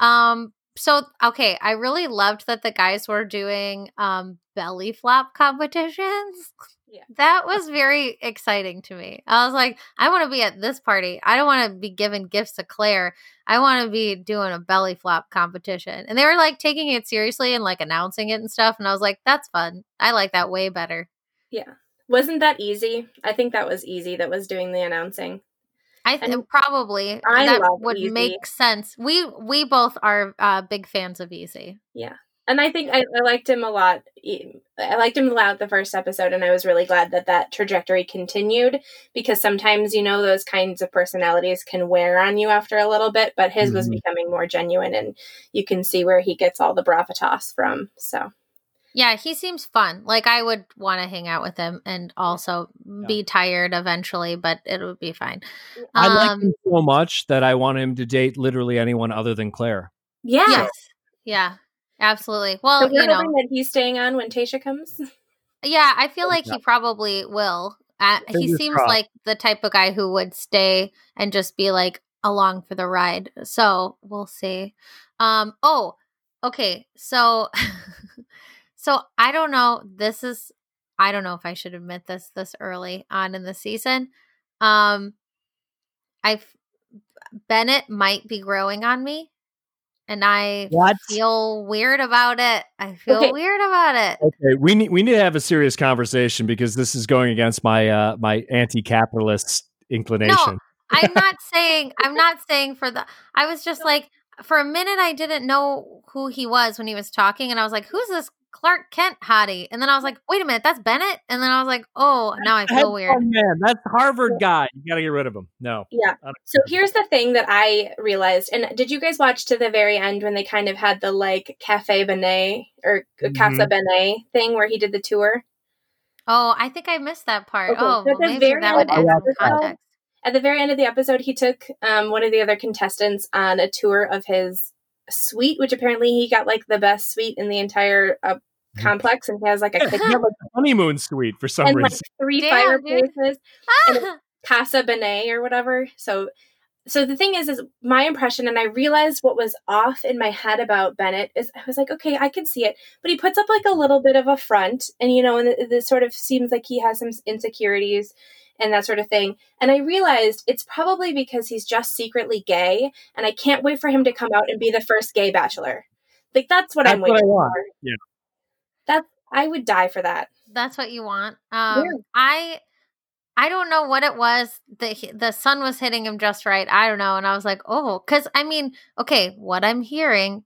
[SPEAKER 1] Um, so okay, I really loved that the guys were doing um belly flop competitions.
[SPEAKER 3] Yeah.
[SPEAKER 1] That was very exciting to me. I was like, I want to be at this party. I don't want to be giving gifts to Clare. I want to be doing a belly flop competition. And they were like taking it seriously and like announcing it and stuff. And I was like, that's fun. I like that way better.
[SPEAKER 3] Yeah. Wasn't that Eazy? I think that was Eazy that was doing the announcing.
[SPEAKER 1] I think
[SPEAKER 3] And
[SPEAKER 1] probably
[SPEAKER 3] I
[SPEAKER 1] that would
[SPEAKER 3] Eazy.
[SPEAKER 1] make sense. We we both are uh, big fans of Eazy.
[SPEAKER 3] And I think I, I liked him a lot. I liked him a lot the first episode, and I was really glad that that trajectory continued because sometimes you know those kinds of personalities can wear on you after a little bit, but his was
[SPEAKER 2] Mhm.
[SPEAKER 3] becoming more genuine, and you can see where he gets all the bravitas from. So
[SPEAKER 1] Yeah, he seems fun. Like I would want to hang out with him and also be tired eventually, but it would be fine.
[SPEAKER 2] I like
[SPEAKER 1] Um,
[SPEAKER 2] him so much that I want him to date literally anyone other than Clare.
[SPEAKER 3] yeah,
[SPEAKER 1] Yes. Yeah. Absolutely. Well,
[SPEAKER 3] we're
[SPEAKER 1] you know,
[SPEAKER 3] that he's staying on when Tayshia comes.
[SPEAKER 1] yeah, I feel like
[SPEAKER 2] Yeah.
[SPEAKER 1] he probably will. Uh, he seems
[SPEAKER 2] crossed.
[SPEAKER 1] like the type of guy who would stay and just be like along for the ride. So we'll see. Um. Oh. Okay. So. so I don't know. This is. I don't know if I should admit this this early on in the season. Um. I. Bennett might be growing on me, and I
[SPEAKER 2] What?
[SPEAKER 1] feel weird about it. I feel
[SPEAKER 3] Okay.
[SPEAKER 1] weird about it.
[SPEAKER 2] Okay, we need we need to have a serious conversation because this is going against my uh my anti-capitalist inclination.
[SPEAKER 1] I'm not saying I'm not saying for the I was just like for a minute I didn't know who he was when he was talking and I was like who's this Clark Kent hottie and then I was like wait a minute that's Bennett and then I was like oh now I feel weird
[SPEAKER 2] Headphone man, that's Harvard guy. You got to get rid of him. No.
[SPEAKER 3] Yeah. So here's the thing that I realized, and did you guys watch to the very end when they kind of had the like Cafe Benet or. Casa Benet thing where he did the tour?
[SPEAKER 1] oh I think I missed that part
[SPEAKER 3] Okay,
[SPEAKER 1] oh
[SPEAKER 3] so at
[SPEAKER 1] well,
[SPEAKER 3] the
[SPEAKER 1] maybe
[SPEAKER 3] very
[SPEAKER 1] that would
[SPEAKER 3] end
[SPEAKER 1] add
[SPEAKER 2] of
[SPEAKER 1] some
[SPEAKER 2] the episode-
[SPEAKER 1] context
[SPEAKER 3] At the very end of the episode, he took um, one of the other contestants on a tour of his suite, which apparently he got like the best suite in the entire uh, complex, and he has like a
[SPEAKER 2] Yeah,
[SPEAKER 3] kitchen
[SPEAKER 2] had, like honeymoon suite for some
[SPEAKER 3] and like
[SPEAKER 2] reason.
[SPEAKER 3] three
[SPEAKER 1] Damn, dude.
[SPEAKER 3] fireplaces.
[SPEAKER 1] Ah!
[SPEAKER 3] Casa Benet or whatever. So so the thing is is my impression and I realized what was off in my head about Bennett is I was like, okay, I can see it. But he puts up like a little bit of a front and you know, and it, it sort of seems like he has some insecurities and that sort of thing. And I realized it's probably because he's just secretly gay and I can't wait for him to come out and be the first gay bachelor. Like that's what I'm
[SPEAKER 2] That's what
[SPEAKER 3] waiting
[SPEAKER 2] I want.
[SPEAKER 3] for.
[SPEAKER 2] Yeah.
[SPEAKER 3] That's I would die for that.
[SPEAKER 1] that's what you want um
[SPEAKER 3] Yeah.
[SPEAKER 1] I I don't know what it was. The the sun was hitting him just right. I don't know, and I was like, oh, because I mean, okay, what I'm hearing,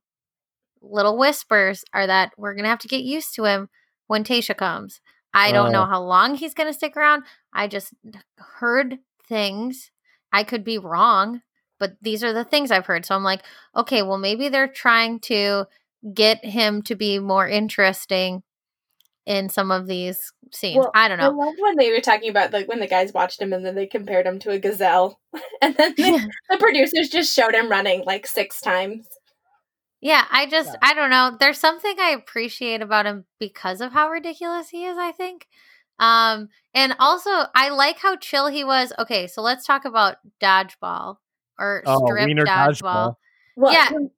[SPEAKER 1] little whispers, are that we're gonna have to get used to him when Tayshia comes. I don't know
[SPEAKER 2] Oh.
[SPEAKER 1] how long he's gonna stick around. I just heard things. I could be wrong, but these are the things I've heard. So I'm like, okay, well, maybe they're trying to get him to be more interesting in some of these scenes.
[SPEAKER 3] Well,
[SPEAKER 1] I don't know.
[SPEAKER 3] I loved when they were talking about like when the guys watched him and then they compared him to a gazelle, and then the, the producers just showed him running like six times.
[SPEAKER 1] Yeah, I just
[SPEAKER 2] Yeah.
[SPEAKER 1] I don't know. There's something I appreciate about him because of how ridiculous he is, I think. Um and also I like how chill he was. Okay, so let's talk about dodgeball or
[SPEAKER 2] Oh,
[SPEAKER 1] strip
[SPEAKER 2] wiener
[SPEAKER 1] dodgeball.
[SPEAKER 2] dodgeball.
[SPEAKER 3] Well,
[SPEAKER 1] Yeah,
[SPEAKER 3] one-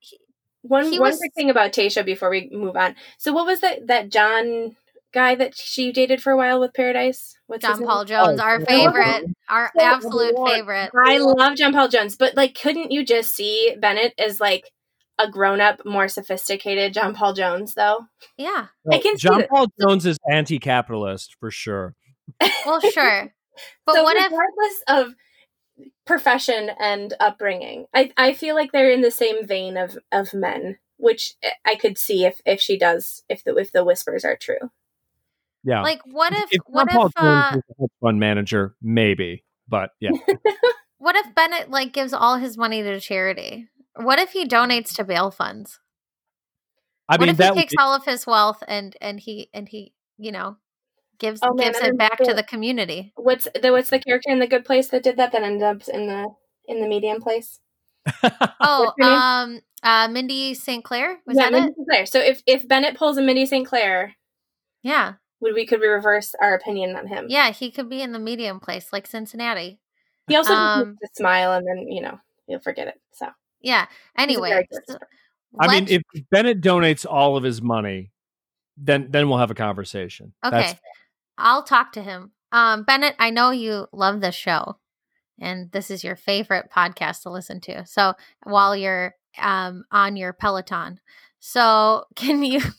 [SPEAKER 3] one
[SPEAKER 1] he
[SPEAKER 3] one
[SPEAKER 1] was-
[SPEAKER 3] quick thing about Tayshia before we move on. So, what was that that John guy that she dated for a while with Paradise? What's
[SPEAKER 1] John? Paul Jones,
[SPEAKER 2] Oh,
[SPEAKER 1] our
[SPEAKER 2] yeah.
[SPEAKER 1] favorite, our
[SPEAKER 3] So
[SPEAKER 1] absolute
[SPEAKER 3] bored.
[SPEAKER 1] favorite.
[SPEAKER 3] I love John Paul Jones, but like, couldn't you just see Bennett as like a grown up, more sophisticated John Paul Jones, though?
[SPEAKER 1] Yeah.
[SPEAKER 3] I can see
[SPEAKER 2] John
[SPEAKER 3] that.
[SPEAKER 2] Paul Jones is anti-capitalist for sure.
[SPEAKER 1] Well, sure. But
[SPEAKER 3] so
[SPEAKER 1] what if
[SPEAKER 3] regardless of profession and upbringing, I, I feel like they're in the same vein of, of men, which I could see if, if she does, if the if the whispers are true.
[SPEAKER 2] Yeah.
[SPEAKER 1] like what if
[SPEAKER 2] if
[SPEAKER 1] what
[SPEAKER 2] John Paul
[SPEAKER 1] if uh
[SPEAKER 2] Jones was a hedge fund manager, maybe. But yeah.
[SPEAKER 1] what if Bennett like gives all his money to charity? What if he donates to bail funds?
[SPEAKER 2] I
[SPEAKER 1] what
[SPEAKER 2] mean
[SPEAKER 1] if
[SPEAKER 2] that
[SPEAKER 1] he takes
[SPEAKER 2] be-
[SPEAKER 1] all of his wealth and and he and he you know gives
[SPEAKER 3] Oh, man,
[SPEAKER 1] gives
[SPEAKER 3] I
[SPEAKER 1] it back to the community
[SPEAKER 3] What's the what's the character in the Good Place that did that that ended up in the in the medium place?
[SPEAKER 1] oh um uh mindy st clair was
[SPEAKER 3] yeah,
[SPEAKER 1] that
[SPEAKER 3] Mindy
[SPEAKER 1] it
[SPEAKER 3] St. Claire. So if if Bennett pulls a Mindy St. Claire,
[SPEAKER 1] yeah
[SPEAKER 3] would we could we reverse our opinion on him?
[SPEAKER 1] yeah he could be in the medium place like cincinnati
[SPEAKER 3] He also just
[SPEAKER 1] Um,
[SPEAKER 3] needs to smile and then you know you'll forget it. So
[SPEAKER 1] yeah anyway so.
[SPEAKER 2] I mean, if Bennett donates all of his money, then then we'll have a conversation.
[SPEAKER 1] okay
[SPEAKER 2] That's-
[SPEAKER 1] i'll talk to him um bennett i know you love this show and this is your favorite podcast to listen to so while you're um on your peloton so can you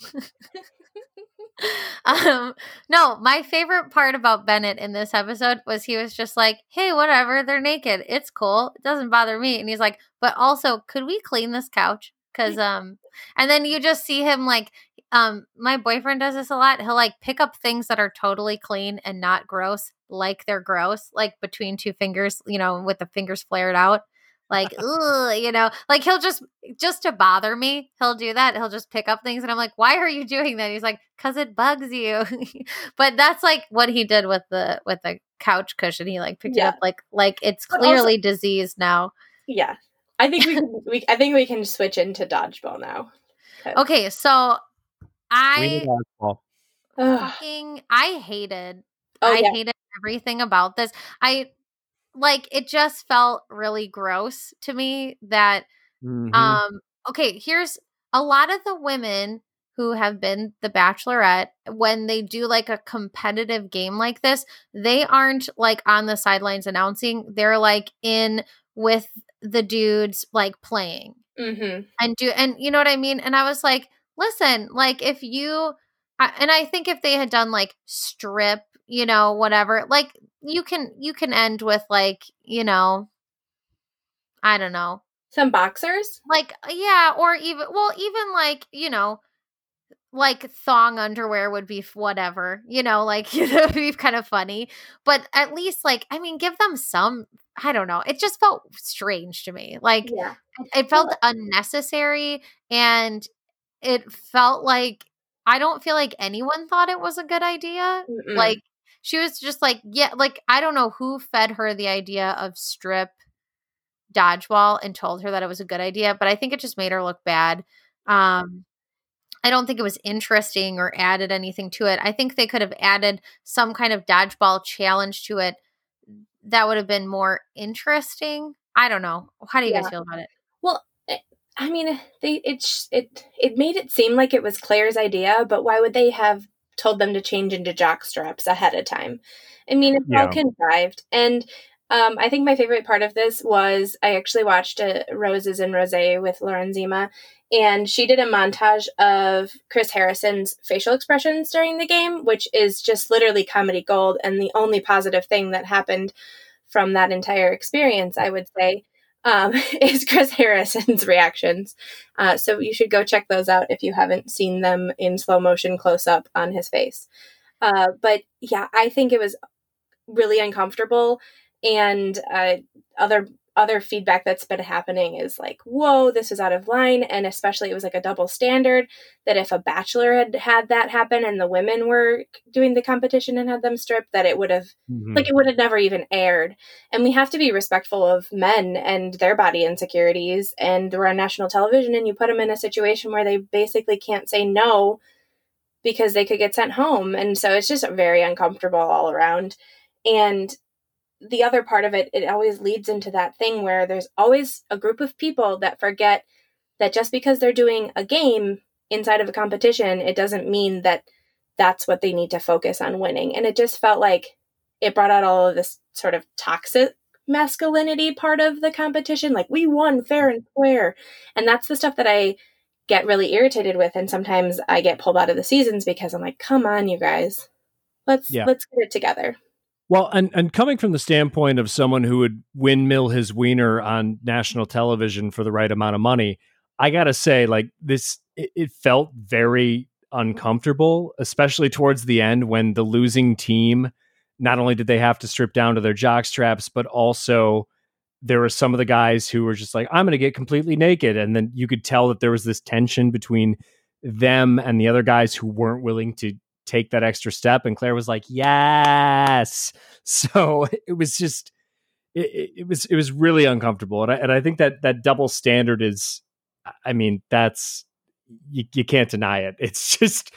[SPEAKER 1] um, no, my favorite part about Bennett in this episode was he was just like, "Hey, whatever, they're naked. It's cool. It doesn't bother me." And he's like, "But also, could we clean this couch?" Because um, and then you just see him like, um, my boyfriend does this a lot. He'll like pick up things that are totally clean and not gross, like they're gross, like between two fingers, you know, with the fingers flared out. Like ugh, you know? Like he'll just just to bother me he'll do that. He'll just pick up things and i'm like why are you doing that? He's like because it bugs you. But that's like what he did with the with the couch cushion. He like picked yeah. it up like like it's clearly also, diseased now.
[SPEAKER 3] Yeah i think we, can, we i think we can switch into dodgeball now.
[SPEAKER 1] Okay. So i fucking i hated oh, i yeah. hated everything about this. I like it just felt really gross to me that mm-hmm. um okay here's a lot of the women who have been the bachelorette when they do like a competitive game like this they aren't like on the sidelines announcing. They're like in with the dudes like playing. Mm-hmm. and do and you know what i mean? And i was like listen like if you and i think if they had done like strip you know whatever like you can you can end with like you know i don't know.
[SPEAKER 3] Some boxers?
[SPEAKER 1] Like uh, yeah or even well even like you know like thong underwear would be whatever you know like it would be kind of funny. But at least like i mean give them some i don't know it just felt strange to me like yeah. it felt unnecessary and it felt like i don't feel like anyone thought it was a good idea Mm-mm. like she was just like, yeah, like I don't know who fed her the idea of strip dodgeball and told her that it was a good idea, but I think it just made her look bad. Um, I don't think it was interesting or added anything to it. I think they could have added some kind of dodgeball challenge to it that would have been more interesting. I don't know. How do you yeah. guys feel about it?
[SPEAKER 3] Well, eh, I mean, they it it it made it seem like it was Clare's idea, but why would they have told them to change into jock straps ahead of time. I mean, it's yeah. all contrived. And um, I think my favorite part of this was I actually watched uh, Roses and Rose with Lauren Zima, and she did a montage of Chris Harrison's facial expressions during the game, which is just literally comedy gold and the only positive thing that happened from that entire experience, I would say um, is Chris Harrison's reactions. Uh, so you should go check those out if you haven't seen them in slow motion close up on his face. Uh, but yeah, I think it was really uncomfortable. And uh, other other feedback that's been happening is like, whoa, this is out of line. And especially, it was like a double standard that if a bachelor had had that happen and the women were doing the competition and had them stripped, that it would have, mm-hmm. like, it would have never even aired. And we have to be respectful of men and their body insecurities. And we're on national television, and you put them in a situation where they basically can't say no because they could get sent home. And so it's just very uncomfortable all around. And the other part of it, it always leads into that thing where there's always a group of people that forget that just because they're doing a game inside of a competition, it doesn't mean that that's what they need to focus on winning. And it just felt like it brought out all of this sort of toxic masculinity part of the competition. Like, we won fair and square. And that's the stuff that I get really irritated with. And sometimes I get pulled out of the seasons because I'm like, come on, you guys. Let's yeah. let's get it together.
[SPEAKER 2] Well, and, and coming from the standpoint of someone who would windmill his wiener on national television for the right amount of money, I gotta say, like this, it, it felt very uncomfortable, especially towards the end when the losing team. Not only did they have to strip down to their jock straps, but also there were some of the guys who were just like, "I'm to get completely naked," and then you could tell that there was this tension between them and the other guys who weren't willing to take that extra step and Clare was like yes. So it was just it, it, was it was really uncomfortable and I, and I think that that double standard is i mean that's you, you can't deny it. It's just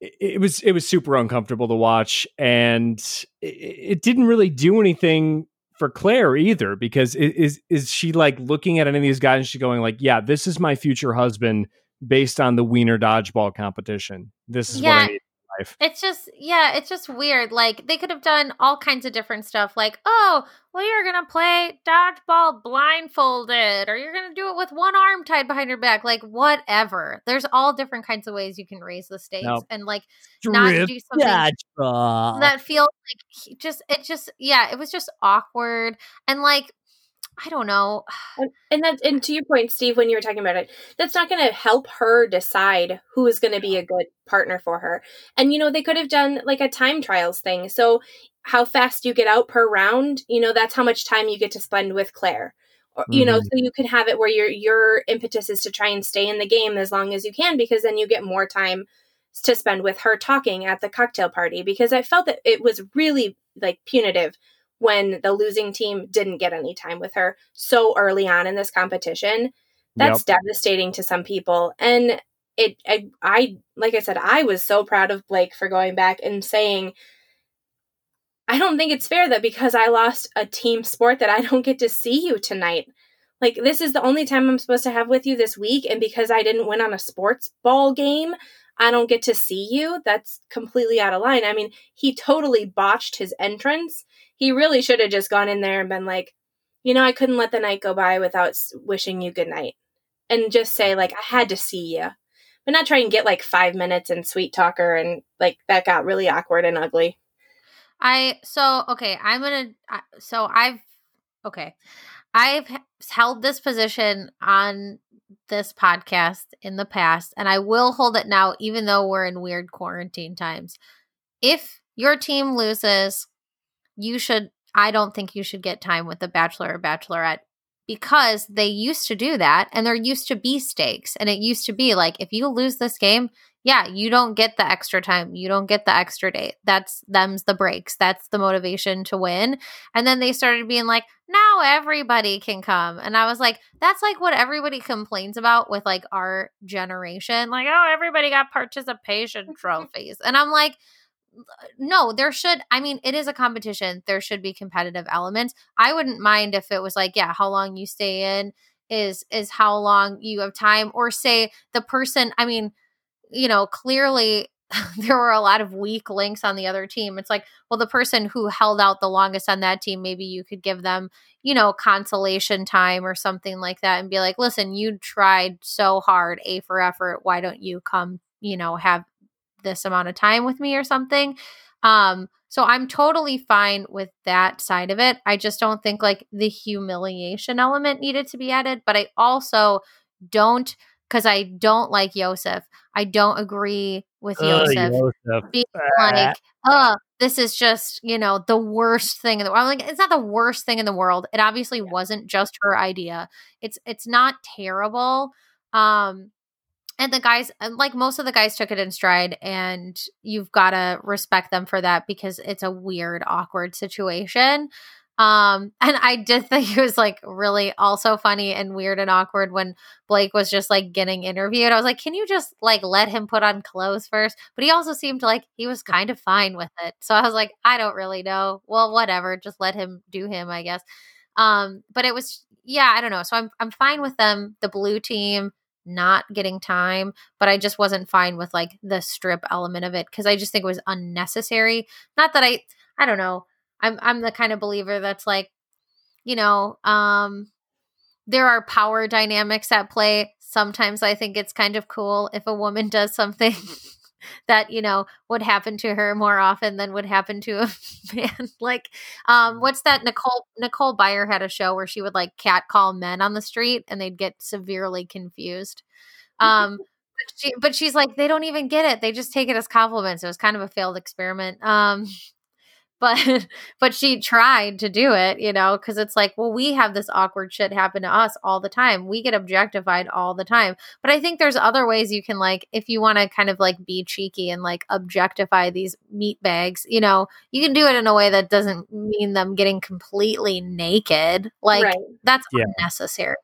[SPEAKER 2] it, it was it was super uncomfortable to watch and it, it didn't really do anything for Clare either because is is she like looking at any of these guys and she going like yeah this is my future husband based on the wiener dodgeball competition. This is yeah. what I need life.
[SPEAKER 1] It's just yeah, it's just weird. Like they could have done all kinds of different stuff. Like, oh, well, you're gonna play dodgeball blindfolded, or you're gonna do it with one arm tied behind your back. Like whatever. There's all different kinds of ways you can raise the stakes,
[SPEAKER 2] Nope.
[SPEAKER 1] and like not do something
[SPEAKER 2] dodgeball.
[SPEAKER 1] that feels like just it just yeah, it was just awkward and like I don't know.
[SPEAKER 3] And, and that, and to your point, Steve, when you were talking about it, that's not going to help her decide who is going to be a good partner for her. And you know, they could have done like a time trials thing. So how fast you get out per round, you know, that's how much time you get to spend with Clare. Or, you know, so mm-hmm. you could have it where your your impetus is to try and stay in the game as long as you can because then you get more time to spend with her talking at the cocktail party because I felt that it was really like punitive when the losing team didn't get any time with her so early on in this competition. That's devastating to some people. And it I, I like I said, I was so proud of Blake for going back and saying I don't think it's fair that because I lost a team sport that I don't get to see you tonight. Like this is the only time I'm supposed to have with you this week and because I didn't win on a sports ball game, I don't get to see you. That's completely out of line. I mean, he totally botched his entrance. He really should have just gone in there and been like, you know, I couldn't let the night go by without wishing you good night. And just say, like, I had to see you. But not try and get like five minutes and sweet talker and like that got really awkward and ugly.
[SPEAKER 1] I so okay. I'm gonna. So I've okay. I've held this position on this podcast in the past, and I will hold it now, even though we're in weird quarantine times. If your team loses, you should. I don't think you should get time with the bachelor or bachelorette because they used to do that, and there used to be stakes, and it used to be like if you lose this game, yeah, you don't get the extra time. You don't get the extra date. That's them's the breaks. That's the motivation to win. And then they started being like, now everybody can come. And I was like, that's like what everybody complains about with like our generation. Like, oh, everybody got participation trophies. And I'm like, no, there should, I mean, it is a competition. There should be competitive elements. I wouldn't mind if it was like, yeah, how long you stay in is is how long you have time or say the person i mean you know, clearly there were a lot of weak links on the other team. It's like, well, the person who held out the longest on that team, maybe you could give them, you know, consolation time or something like that and be like, listen, you tried so hard, A for effort. Why don't you come, you know, have this amount of time with me or something? Um, so I'm totally fine with that side of it. I just don't think like the humiliation element needed to be added, but I also don't because I don't like Yosef. I don't agree with Yosef
[SPEAKER 2] Yosef.
[SPEAKER 1] being
[SPEAKER 2] Ah.
[SPEAKER 1] like, oh, this is just, you know, the worst thing in the world. I'm like, it's not the worst thing in the world. It obviously wasn't just her idea. It's it's not terrible. Um and the guys like most of the guys took it in stride and you've got to respect them for that because it's a weird awkward situation. Um and I did think it was like really also funny and weird and awkward when Blake was just like getting interviewed. I was like, can you just like let him put on clothes first? But he also seemed like he was kind of fine with it. So I was like, I don't really know. Well, whatever. Just let him do him, I guess. Um, but it was yeah, I don't know. So I'm I'm fine with them, the blue team not getting time, but I just wasn't fine with like the strip element of it because I just think it was unnecessary. Not that I I don't know. I'm I'm the kind of believer that's like, you know, um there are power dynamics at play. Sometimes I think it's kind of cool if a woman does something that, you know, would happen to her more often than would happen to a man. like, um, what's that? Nicole Nicole Byer had a show where she would like catcall men on the street and they'd get severely confused. Um but, she, but she's like, they don't even get it. They just take it as compliments. It was kind of a failed experiment. Um but but she tried to do it you know because it's like well we have this awkward shit happen to us all the time. We get objectified all the time. But i think there's other ways you can like if you want to kind of like be cheeky and like objectify these meat bags you know you can do it in a way that doesn't mean them getting completely naked. Like
[SPEAKER 3] right.
[SPEAKER 1] that's
[SPEAKER 2] Yeah.
[SPEAKER 1] unnecessary.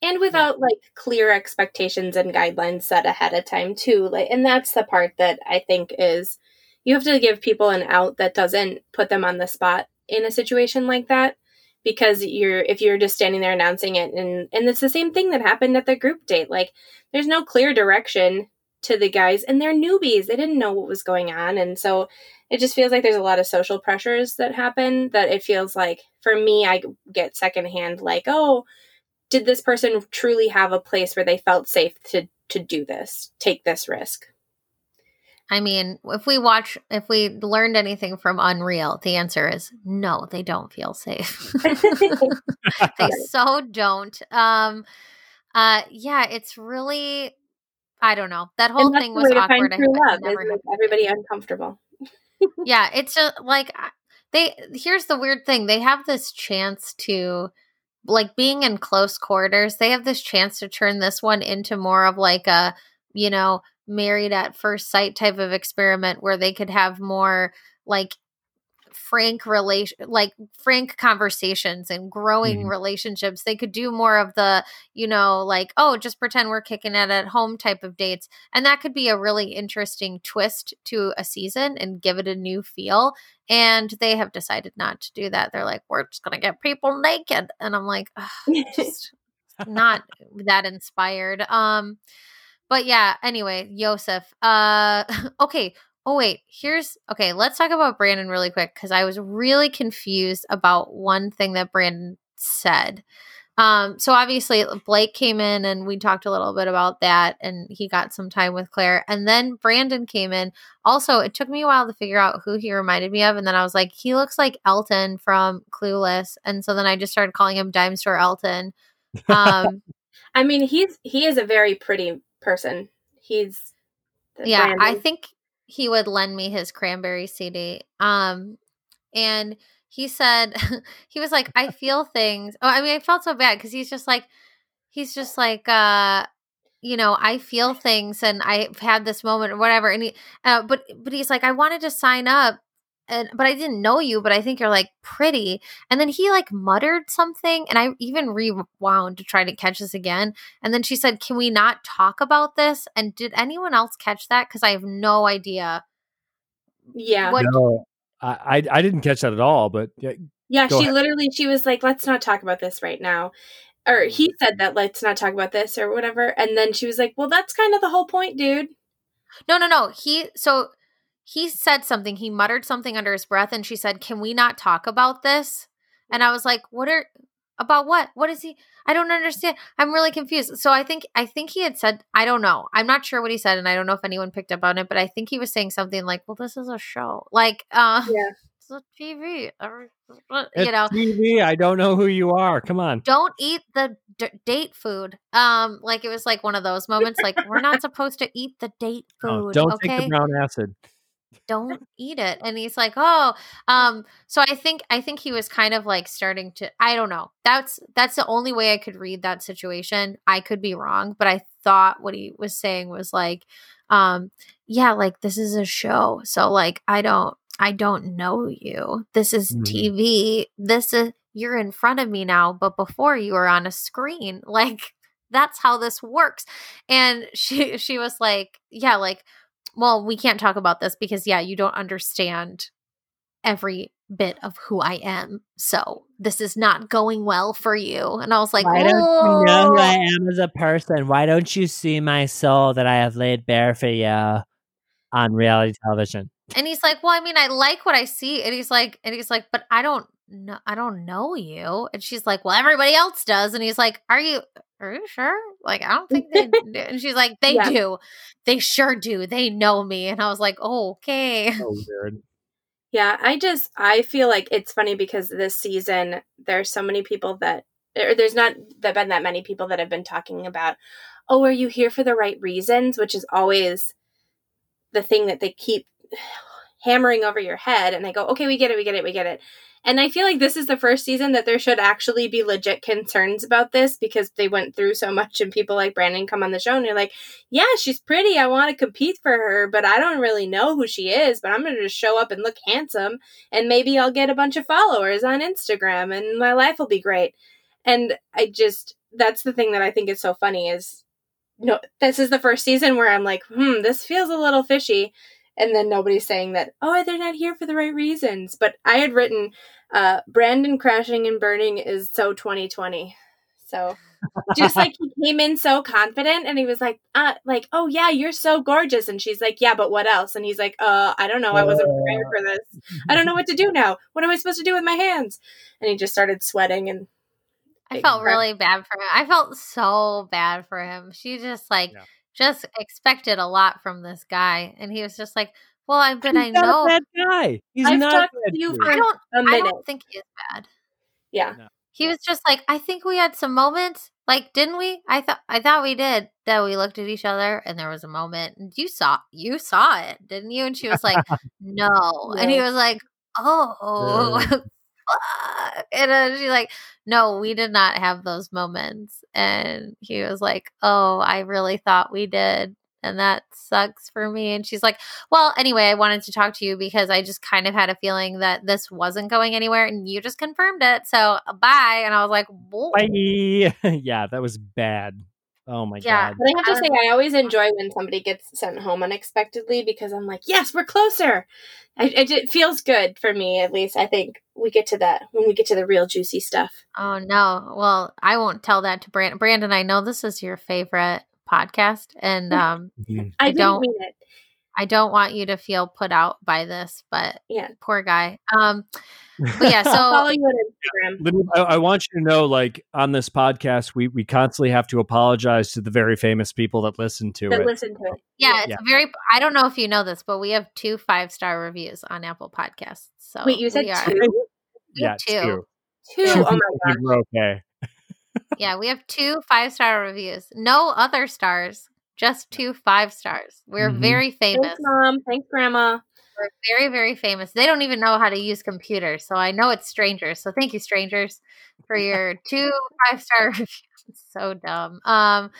[SPEAKER 3] And without like clear expectations and guidelines set ahead of time too like and that's the part that i think is you have to give people an out that doesn't put them on the spot in a situation like that because you're if you're just standing there announcing it and and it's the same thing that happened at the group date like there's no clear direction to the guys and they're newbies. They didn't know what was going on. And so it just feels like there's a lot of social pressures that happen that it feels like for me, I get secondhand like, oh, did this person truly have a place where they felt safe to to do this, take this risk?
[SPEAKER 1] I mean, if we watch, if we learned anything from Unreal, the answer is no, they don't feel safe. they so don't. Um, uh, yeah, it's really, I don't know. That whole thing was awkward.
[SPEAKER 3] I, love, everybody uncomfortable.
[SPEAKER 1] yeah, it's just like they. Here's the weird thing: they have this chance to like being in close quarters, they have this chance to turn this one into more of like a, you know, married at first sight type of experiment where they could have more like frank relation like frank conversations and growing mm-hmm. relationships. They could do more of the you know like oh just pretend we're kicking it at home type of dates and that could be a really interesting twist to a season and give it a new feel and they have decided not to do that. They're like we're just gonna get people naked and i'm like just not that inspired. Um but yeah anyway Joseph. uh okay Oh, wait, here's okay. Let's talk about Brandon really quick because I was really confused about one thing that Brandon said. Um, so obviously Blake came in and we talked a little bit about that and he got some time with Clare. And then Brandon came in. Also, it took me a while to figure out who he reminded me of. And then I was like, he looks like Elton from Clueless. And so then I just started calling him Dime Store Elton. Um,
[SPEAKER 3] I mean, he's he is a very pretty person. He's
[SPEAKER 1] yeah, Brandon. I think he would lend me his cranberry CD. Um, and he said he was like, I feel things. Oh, I mean, I felt so bad because he's just like, he's just like, uh, you know, I feel things and I've had this moment or whatever. And he, uh, but but he's like, I wanted to sign up and but I didn't know you, but I think you're like pretty. And then he like muttered something, and I even rewound to try to catch this again. And then she said, "Can we not talk about this?" And did anyone else catch that? Because I have no idea.
[SPEAKER 3] Yeah,
[SPEAKER 2] what- no, I I didn't catch that at all. But
[SPEAKER 3] yeah, yeah, she ahead. literally she was like, "Let's not talk about this right now." Or mm-hmm. he said that let's not talk about this or whatever. And then she was like, "Well, that's kind of the whole point, dude."
[SPEAKER 1] No, no, no. He so he said something, he muttered something under his breath, and she said, Can we not talk about this? And I was like, What are about what? What is he? I don't understand. I'm really confused. So I think I think he had said, I don't know. I'm not sure what he said, and I don't know if anyone picked up on it, but I think he was saying something like, Well, this is a show. Like, uh yeah. it's a TV. You know,
[SPEAKER 2] TV. I don't know who you are. Come on.
[SPEAKER 1] Don't eat the d- date food. Um, like it was like one of those moments. Like we're not supposed to eat the date food. Oh,
[SPEAKER 2] don't
[SPEAKER 1] okay?
[SPEAKER 2] take the brown acid
[SPEAKER 1] don't eat it and he's like oh um so i think i think he was kind of like starting to i don't know that's that's the only way i could read that situation i could be wrong but i thought what he was saying was like um yeah like this is a show so like i don't i don't know you this is mm-hmm. tv this is you're in front of me now but before you were on a screen like that's how this works and she she was like yeah like well, we can't talk about this because, yeah, you don't understand every bit of who I am. So this is not going well for you. And I was like,
[SPEAKER 4] Why don't you know who I am as a person? Why don't you see my soul that I have laid bare for you on reality television?
[SPEAKER 1] And he's like, Well, I mean, I like what I see. And he's like, and he's like, but I don't know I don't know you. And she's like, Well, everybody else does. And he's like, Are you are you sure? Like, I don't think they do. And she's like, they yeah. do. They sure do. They know me. And I was like, oh, okay.
[SPEAKER 3] Yeah, I just, I feel like it's funny because this season, there's so many people that, or there's not that been that many people that have been talking about, oh, are you here for the right reasons? Which is always the thing that they keep hammering over your head. And I go, okay, we get it, we get it, we get it. And I feel like this is the first season that there should actually be legit concerns about this because they went through so much and people like Brandon come on the show and they're like, yeah, she's pretty. I want to compete for her, but I don't really know who she is, but I'm going to just show up and look handsome and maybe I'll get a bunch of followers on Instagram and my life will be great. And I just, that's the thing that I think is so funny is no, this is the first season where I'm like, hmm, this feels a little fishy and then nobody's saying that oh they're not here for the right reasons but i had written uh brandon crashing and burning is so 2020 so just like he came in so confident and he was like, uh, like, oh yeah, you're so gorgeous. And she's like, yeah, but what else? And he's like, uh, I don't know. I wasn't prepared for this. I don't know what to do now. What am I supposed to do with my hands? And he just started sweating and
[SPEAKER 1] I felt really bad for him. I felt so bad for him. She just like
[SPEAKER 2] Yeah.
[SPEAKER 1] Just expected a lot from this guy, and he was just like, "Well, I but I
[SPEAKER 4] He's not
[SPEAKER 1] know
[SPEAKER 4] a bad guy. He's
[SPEAKER 3] I've
[SPEAKER 4] not bad
[SPEAKER 3] to you
[SPEAKER 4] dude.
[SPEAKER 3] for
[SPEAKER 1] I don't
[SPEAKER 3] a
[SPEAKER 1] I don't think he is bad."
[SPEAKER 3] Yeah.
[SPEAKER 1] He was just like, "I think we had some moments, like didn't we? I thought I thought we did. That we looked at each other, and there was a moment, and you saw you saw it, didn't you?" And she was like, "No," and he was like, "Oh." And then she's like, no, we did not have those moments. And he was like, oh, I really thought we did. And that sucks for me. And she's like, well, anyway, I wanted to talk to you because I just kind of had a feeling that this wasn't going anywhere and you just confirmed it. So bye. And I was like.
[SPEAKER 4] Bye. yeah, that was bad. Oh my
[SPEAKER 1] Yeah.
[SPEAKER 4] god.
[SPEAKER 3] But I have to say, I always enjoy when somebody gets sent home unexpectedly because I'm like, yes, we're closer. I, it, it feels good for me, at least. I think we get to that when we get to the real juicy stuff.
[SPEAKER 1] Oh, no. Well, I won't tell that to Brandon. Brandon, I know this is your favorite podcast. And um,
[SPEAKER 2] Mhm.
[SPEAKER 3] I,
[SPEAKER 1] I don't-
[SPEAKER 3] mean it.
[SPEAKER 1] I don't want you to feel put out by this, but
[SPEAKER 3] Yeah.
[SPEAKER 1] poor guy. Um, but yeah, so
[SPEAKER 3] follow you on Instagram.
[SPEAKER 2] I, I want you to know, like on this podcast, we we constantly have to apologize to the very famous people that listen to
[SPEAKER 3] But
[SPEAKER 2] it.
[SPEAKER 3] listen to it.
[SPEAKER 1] Yeah, it's
[SPEAKER 2] Yeah.
[SPEAKER 1] very. I don't know if you know this, but we have two five star reviews on Apple Podcasts. So
[SPEAKER 3] Wait, you said
[SPEAKER 1] we are-
[SPEAKER 3] two?
[SPEAKER 1] we
[SPEAKER 2] yeah,
[SPEAKER 1] two.
[SPEAKER 2] two.
[SPEAKER 3] Two.
[SPEAKER 2] Two
[SPEAKER 3] Oh my
[SPEAKER 2] people
[SPEAKER 3] god.
[SPEAKER 2] we're okay.
[SPEAKER 1] Yeah, we have two five star reviews. No other stars, just two five stars. We're
[SPEAKER 2] Mhm.
[SPEAKER 1] very famous.
[SPEAKER 3] Thanks, mom. Thanks, grandma.
[SPEAKER 1] We're very very famous. They don't even know how to use computers, so I know it's strangers. So thank you, strangers, for your two five star reviews. So dumb. Um,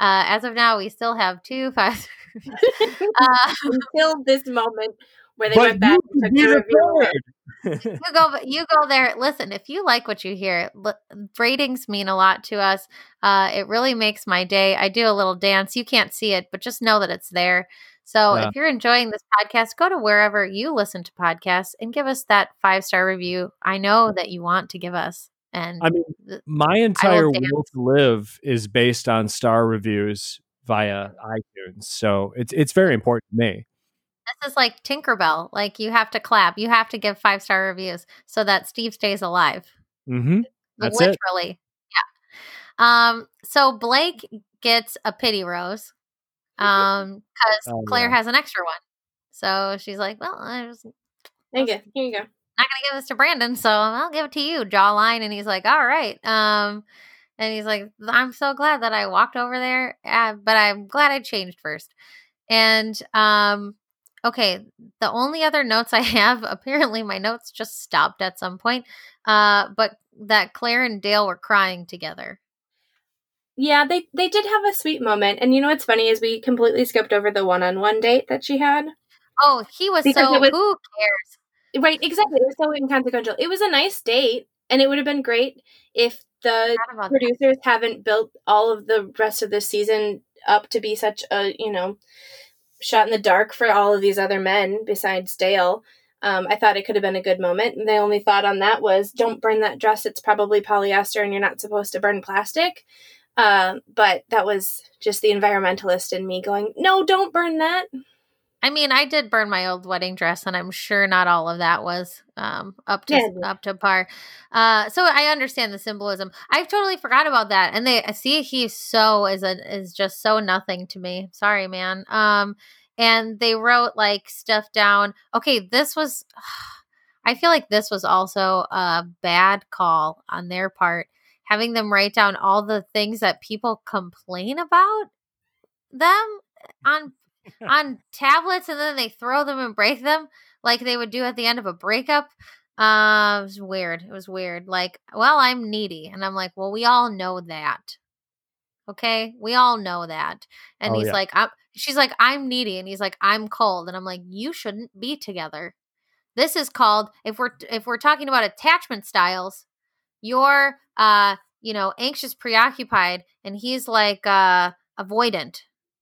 [SPEAKER 1] uh, as of now, we still have two five. uh,
[SPEAKER 3] Until this moment where they
[SPEAKER 2] But
[SPEAKER 3] went back
[SPEAKER 2] you
[SPEAKER 3] and took
[SPEAKER 2] be
[SPEAKER 3] the
[SPEAKER 2] the
[SPEAKER 3] reveal.
[SPEAKER 2] third.
[SPEAKER 1] you go you go there listen if you like what you hear li- ratings mean a lot to us uh it really makes my day i do a little dance you can't see it but just know that it's there so
[SPEAKER 2] Yeah.
[SPEAKER 1] if you're enjoying this podcast go to wherever you listen to podcasts and give us that five star review i know that you want to give us and
[SPEAKER 2] I mean, my entire will to live is based on star reviews via iTunes, so it's it's very important to me.
[SPEAKER 1] This is like tinkerbell like you have to clap you have to give five star reviews so that steve stays alive
[SPEAKER 2] hmm That's it.
[SPEAKER 1] literally yeah um so blake gets a pity rose um because
[SPEAKER 2] Oh,
[SPEAKER 1] clare
[SPEAKER 2] yeah.
[SPEAKER 1] has an extra one so she's like well i was
[SPEAKER 3] There you. Here you go.
[SPEAKER 1] not gonna give this to brandon so i'll give it to you jawline and he's like all right um and he's like i'm so glad that i walked over there uh, but i'm glad i changed first and um okay the only other notes i have apparently my notes just stopped at some point uh but that clare and dale were crying together
[SPEAKER 3] Yeah, they they did have a sweet moment, and you know what's funny is we completely skipped over the one-on-one date that she had.
[SPEAKER 1] oh he was
[SPEAKER 3] Because
[SPEAKER 1] so
[SPEAKER 3] was-
[SPEAKER 1] who cares
[SPEAKER 3] Right, exactly. It was so inconsequential. It was a nice date, and it would have been great if the
[SPEAKER 1] about that.
[SPEAKER 3] producers haven't built all of the rest of the season up to be such a you know shot in the dark for all of these other men besides Dale. Um, I thought it could have been a good moment. And the only thought on that was, don't burn that dress. It's probably polyester, and you're not supposed to burn plastic. Uh, but that was just the environmentalist in me going, no, don't burn that.
[SPEAKER 1] I mean, I did burn my old wedding dress, and I'm sure not all of that was um, up to
[SPEAKER 3] Yeah.
[SPEAKER 1] up to par. Uh, so I understand the symbolism. I totally forgot about that. And they see he's so is a is just so nothing to me. Sorry, man. Um, and they wrote like stuff down. Okay, this was. I feel like this was also a bad call on their part, having them write down all the things that people complain about them on on tablets and then they throw them and break them like they would do at the end of a breakup. Uh, it was weird. It was weird. Like, well, I'm needy. And I'm like, well, we all know that. Okay. We all know that. And
[SPEAKER 2] Oh,
[SPEAKER 1] he's
[SPEAKER 2] yeah.
[SPEAKER 1] like, I'm, she's like, I'm needy. And he's like, I'm cold. And I'm like, you shouldn't be together. This is called, if we're, if we're talking about attachment styles, you're, uh, you know, anxious, preoccupied, and he's like, uh, avoidant,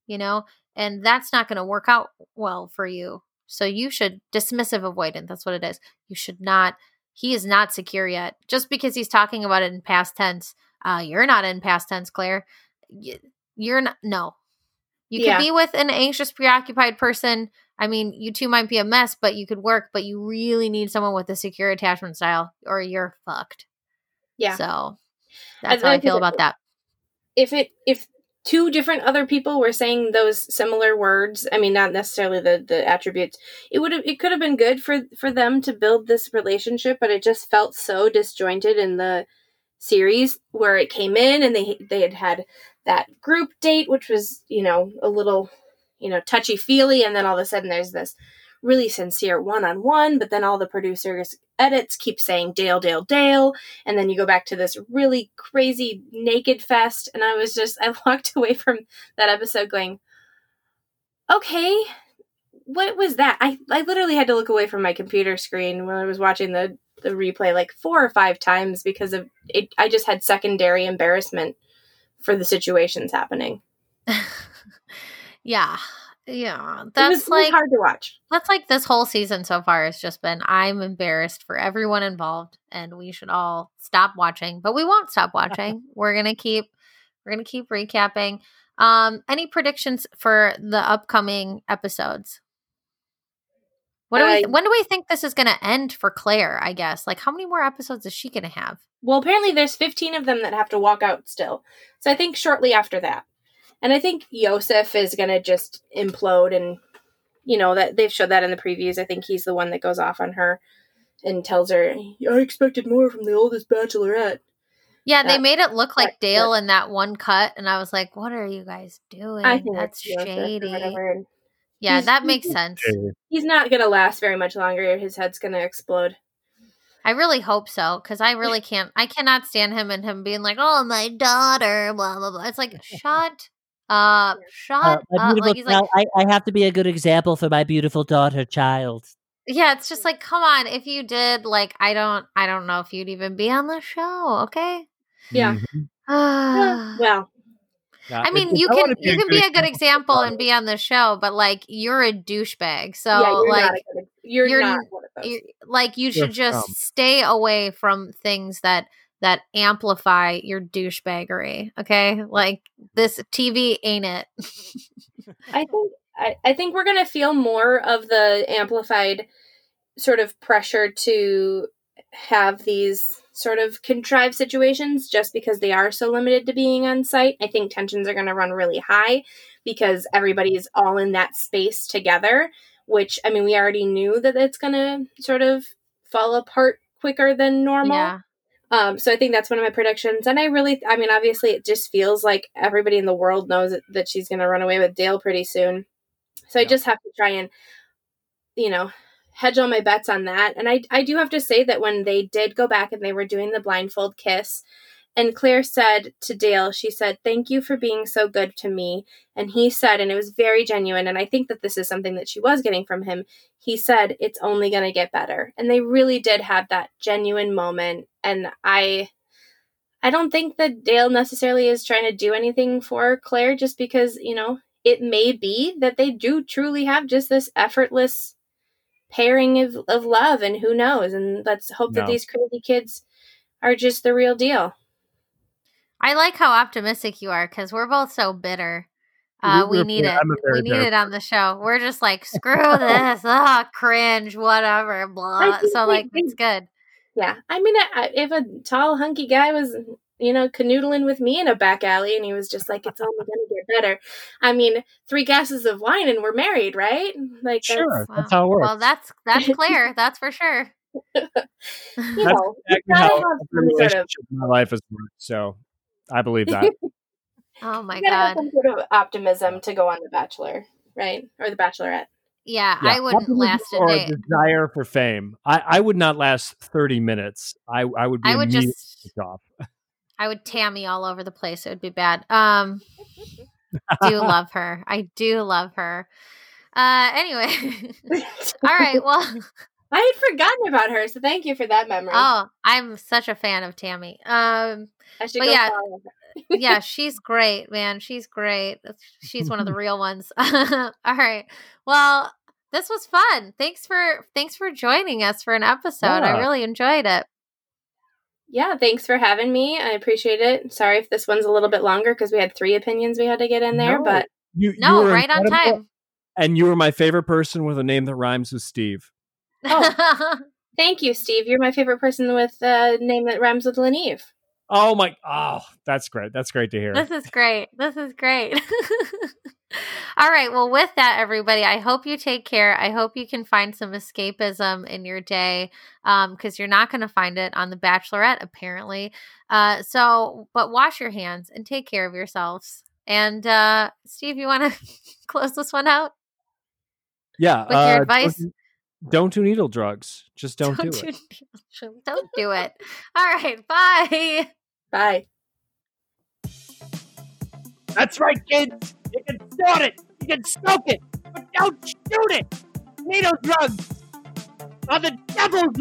[SPEAKER 1] you know, and that's not going to work out well for you. So you should dismissive avoidant. That's what it is. You should not. He is not secure yet. Just because he's talking about it in past tense, uh, you're not in past tense, Clare. you're not no. You
[SPEAKER 3] Yeah.
[SPEAKER 1] could be with an anxious, preoccupied person. I mean, you two might be a mess, but you could work, but you really need someone with a secure attachment style or you're fucked.
[SPEAKER 3] Yeah.
[SPEAKER 1] So that's
[SPEAKER 3] I
[SPEAKER 1] how I feel about that.
[SPEAKER 3] if it if two different other people were saying those similar words. I mean not necessarily the the attributes. It would have it could have been good for for them to build this relationship but it just felt so disjointed in the series where it came in and they they had had that group date which was you know a little you know touchy feely and then all of a sudden there's this really sincere one-on-one but then all the producers edits keep saying dale dale dale and then you go back to this really crazy naked fest and i was just i walked away from that episode going okay what was that i i literally had to look away from my computer screen when i was watching the the replay like four or five times because of it i just had secondary embarrassment for the situations happening
[SPEAKER 1] yeah. Yeah. That's like
[SPEAKER 3] hard to watch
[SPEAKER 1] that's like this whole season so far has just been I'm embarrassed for everyone involved and we should all stop watching. But we won't stop watching. we're gonna keep we're gonna keep recapping. Um any predictions for the upcoming episodes? What do we
[SPEAKER 3] Uh,
[SPEAKER 1] when do we think this is gonna end for Clare, I guess? Like how many more episodes is she gonna have?
[SPEAKER 3] Well, apparently there's 15 of them that have to walk out still. So I think shortly after that. And I think Yosef is going to just implode and you know that they've showed that in the previews. I think he's the one that goes off on her and tells her, "I expected more from the oldest bachelorette."
[SPEAKER 1] Yeah, they made it look like
[SPEAKER 3] that-
[SPEAKER 1] Dale in that one cut, and I was like, "What are you guys doing?
[SPEAKER 3] I think
[SPEAKER 1] That's
[SPEAKER 3] it's
[SPEAKER 1] shady." Yeah,
[SPEAKER 3] He's-
[SPEAKER 1] that makes sense.
[SPEAKER 3] He's not going to last very much longer. His head's going to explode.
[SPEAKER 1] I really hope so because I really can't. I cannot stand him and him being like, "Oh, my daughter," blah blah blah. It's like, shut up, shut
[SPEAKER 4] Uh,
[SPEAKER 1] up. Like he's like,
[SPEAKER 4] I, I have to be a good example for my beautiful daughter child.
[SPEAKER 1] yeah. It's just like, come on. If you did, like, I don't, I don't know if you'd even be on the show. Okay.
[SPEAKER 3] Yeah.
[SPEAKER 2] Mhm.
[SPEAKER 1] I
[SPEAKER 3] well,
[SPEAKER 1] I mean, you
[SPEAKER 2] I
[SPEAKER 1] can you can be a good example and be on the show, but like you're a douchebag. So
[SPEAKER 3] yeah, you're
[SPEAKER 1] like
[SPEAKER 3] not a good, you're,
[SPEAKER 1] you're
[SPEAKER 3] not
[SPEAKER 1] n-
[SPEAKER 3] one of those.
[SPEAKER 1] you like you
[SPEAKER 2] You're
[SPEAKER 1] should just
[SPEAKER 2] scum.
[SPEAKER 1] stay away from things that that amplify your douchebaggery okay like this tv ain't it
[SPEAKER 3] I think I, I think we're gonna feel more of the amplified sort of pressure to have these sort of contrived situations just because they are so limited to being on site. I think tensions are gonna run really high because everybody's all in that space together, which I mean we already knew that it's gonna sort of fall apart quicker than normal.
[SPEAKER 1] yeah
[SPEAKER 3] Um, so I think that's one of my predictions. And I really, I mean, obviously, it just feels like everybody in the world knows that, she's going to run away with Dale pretty soon. So I just have to try and, you know, hedge all my bets on that. And I, I do have to say that when they did go back and they were doing the blindfold kiss, and Clare said to Dale, she said, Thank you for being so good to me. And he said, and it was very genuine, and I think that this is something that she was getting from him. He said, It's only going to get better. And they really did have that genuine moment. And I. I don't think that Dale necessarily is trying to do anything for Clare just because, you know, it may be that they do truly have just this effortless pairing of, of love, and who knows? And let's hope that these crazy kids are just the real deal.
[SPEAKER 1] I like how optimistic you are because we're both so bitter uh,
[SPEAKER 2] We-
[SPEAKER 1] we need it.
[SPEAKER 2] I'm a very
[SPEAKER 1] We need it on the show. We're just like, screw this, ah, cringe, whatever, blah. So like, it's good.
[SPEAKER 3] Yeah, I mean, I, I- if a tall, hunky guy was, you know, canoodling with me in a back alley, and he was just like, "It's only gonna get better." I mean, three glasses of wine, and we're married, right? Like,
[SPEAKER 2] Sure,
[SPEAKER 1] Wow.
[SPEAKER 2] that's how it works.
[SPEAKER 1] Well, that's that's clear. that's for sure.
[SPEAKER 3] That's, you
[SPEAKER 2] That's
[SPEAKER 3] know,
[SPEAKER 2] exactly
[SPEAKER 3] you
[SPEAKER 2] how
[SPEAKER 3] have some sort of,
[SPEAKER 2] my life has worked. So I believe that.
[SPEAKER 1] oh my
[SPEAKER 3] you gotta have
[SPEAKER 1] god.
[SPEAKER 3] some sort of optimism to go on The Bachelor, right, or The Bachelorette.
[SPEAKER 1] Yeah,
[SPEAKER 2] Yeah,
[SPEAKER 1] I wouldn't
[SPEAKER 2] optimism
[SPEAKER 1] last a
[SPEAKER 2] or
[SPEAKER 1] day.
[SPEAKER 2] desire for fame. I, I would not last thirty minutes. I I would be
[SPEAKER 1] I would just
[SPEAKER 2] kicked off.
[SPEAKER 1] I would Tammy all over the place. It would be bad. Um do love her. I do love her. Uh anyway. all right. Well,
[SPEAKER 3] I had forgotten about her, so thank you for that memory.
[SPEAKER 1] oh, I'm such a fan of Tammy. Um
[SPEAKER 3] I should
[SPEAKER 1] but
[SPEAKER 3] go
[SPEAKER 1] yeah.
[SPEAKER 3] follow her.
[SPEAKER 1] yeah, she's great, man. She's great. She's one of the real ones. all right. Well, this was fun. Thanks for thanks for joining us for an episode. I really enjoyed it.
[SPEAKER 3] Yeah, thanks for having me. I appreciate it. Sorry if this one's a little bit longer because we had three opinions we had to get in there,
[SPEAKER 2] No.
[SPEAKER 3] but
[SPEAKER 2] You, you
[SPEAKER 1] No,
[SPEAKER 2] were
[SPEAKER 1] right on time.
[SPEAKER 2] And you were my favorite person with a name that rhymes with Steve.
[SPEAKER 3] thank you, Steve. You're my favorite person with a name that rhymes with Leneve.
[SPEAKER 2] Oh my! Oh, that's great. That's great to hear.
[SPEAKER 1] This is great. This is great. All right. Well, with that, everybody, I hope you take care. I hope you can find some escapism in your day because you're not going to find it on The Bachelorette, apparently. Uh, so, but wash your hands and take care of yourselves. And uh, Steve, you want to close this one out?
[SPEAKER 2] yeah.
[SPEAKER 1] with your
[SPEAKER 2] uh,
[SPEAKER 1] advice?
[SPEAKER 2] Don't, don't do needle drugs. Just don't, do it.
[SPEAKER 1] do, don't do it. All right. Bye.
[SPEAKER 3] Bye.
[SPEAKER 4] That's right, kids. You can snort it, you can smoke it, but don't shoot it. Needle drugs are the devil's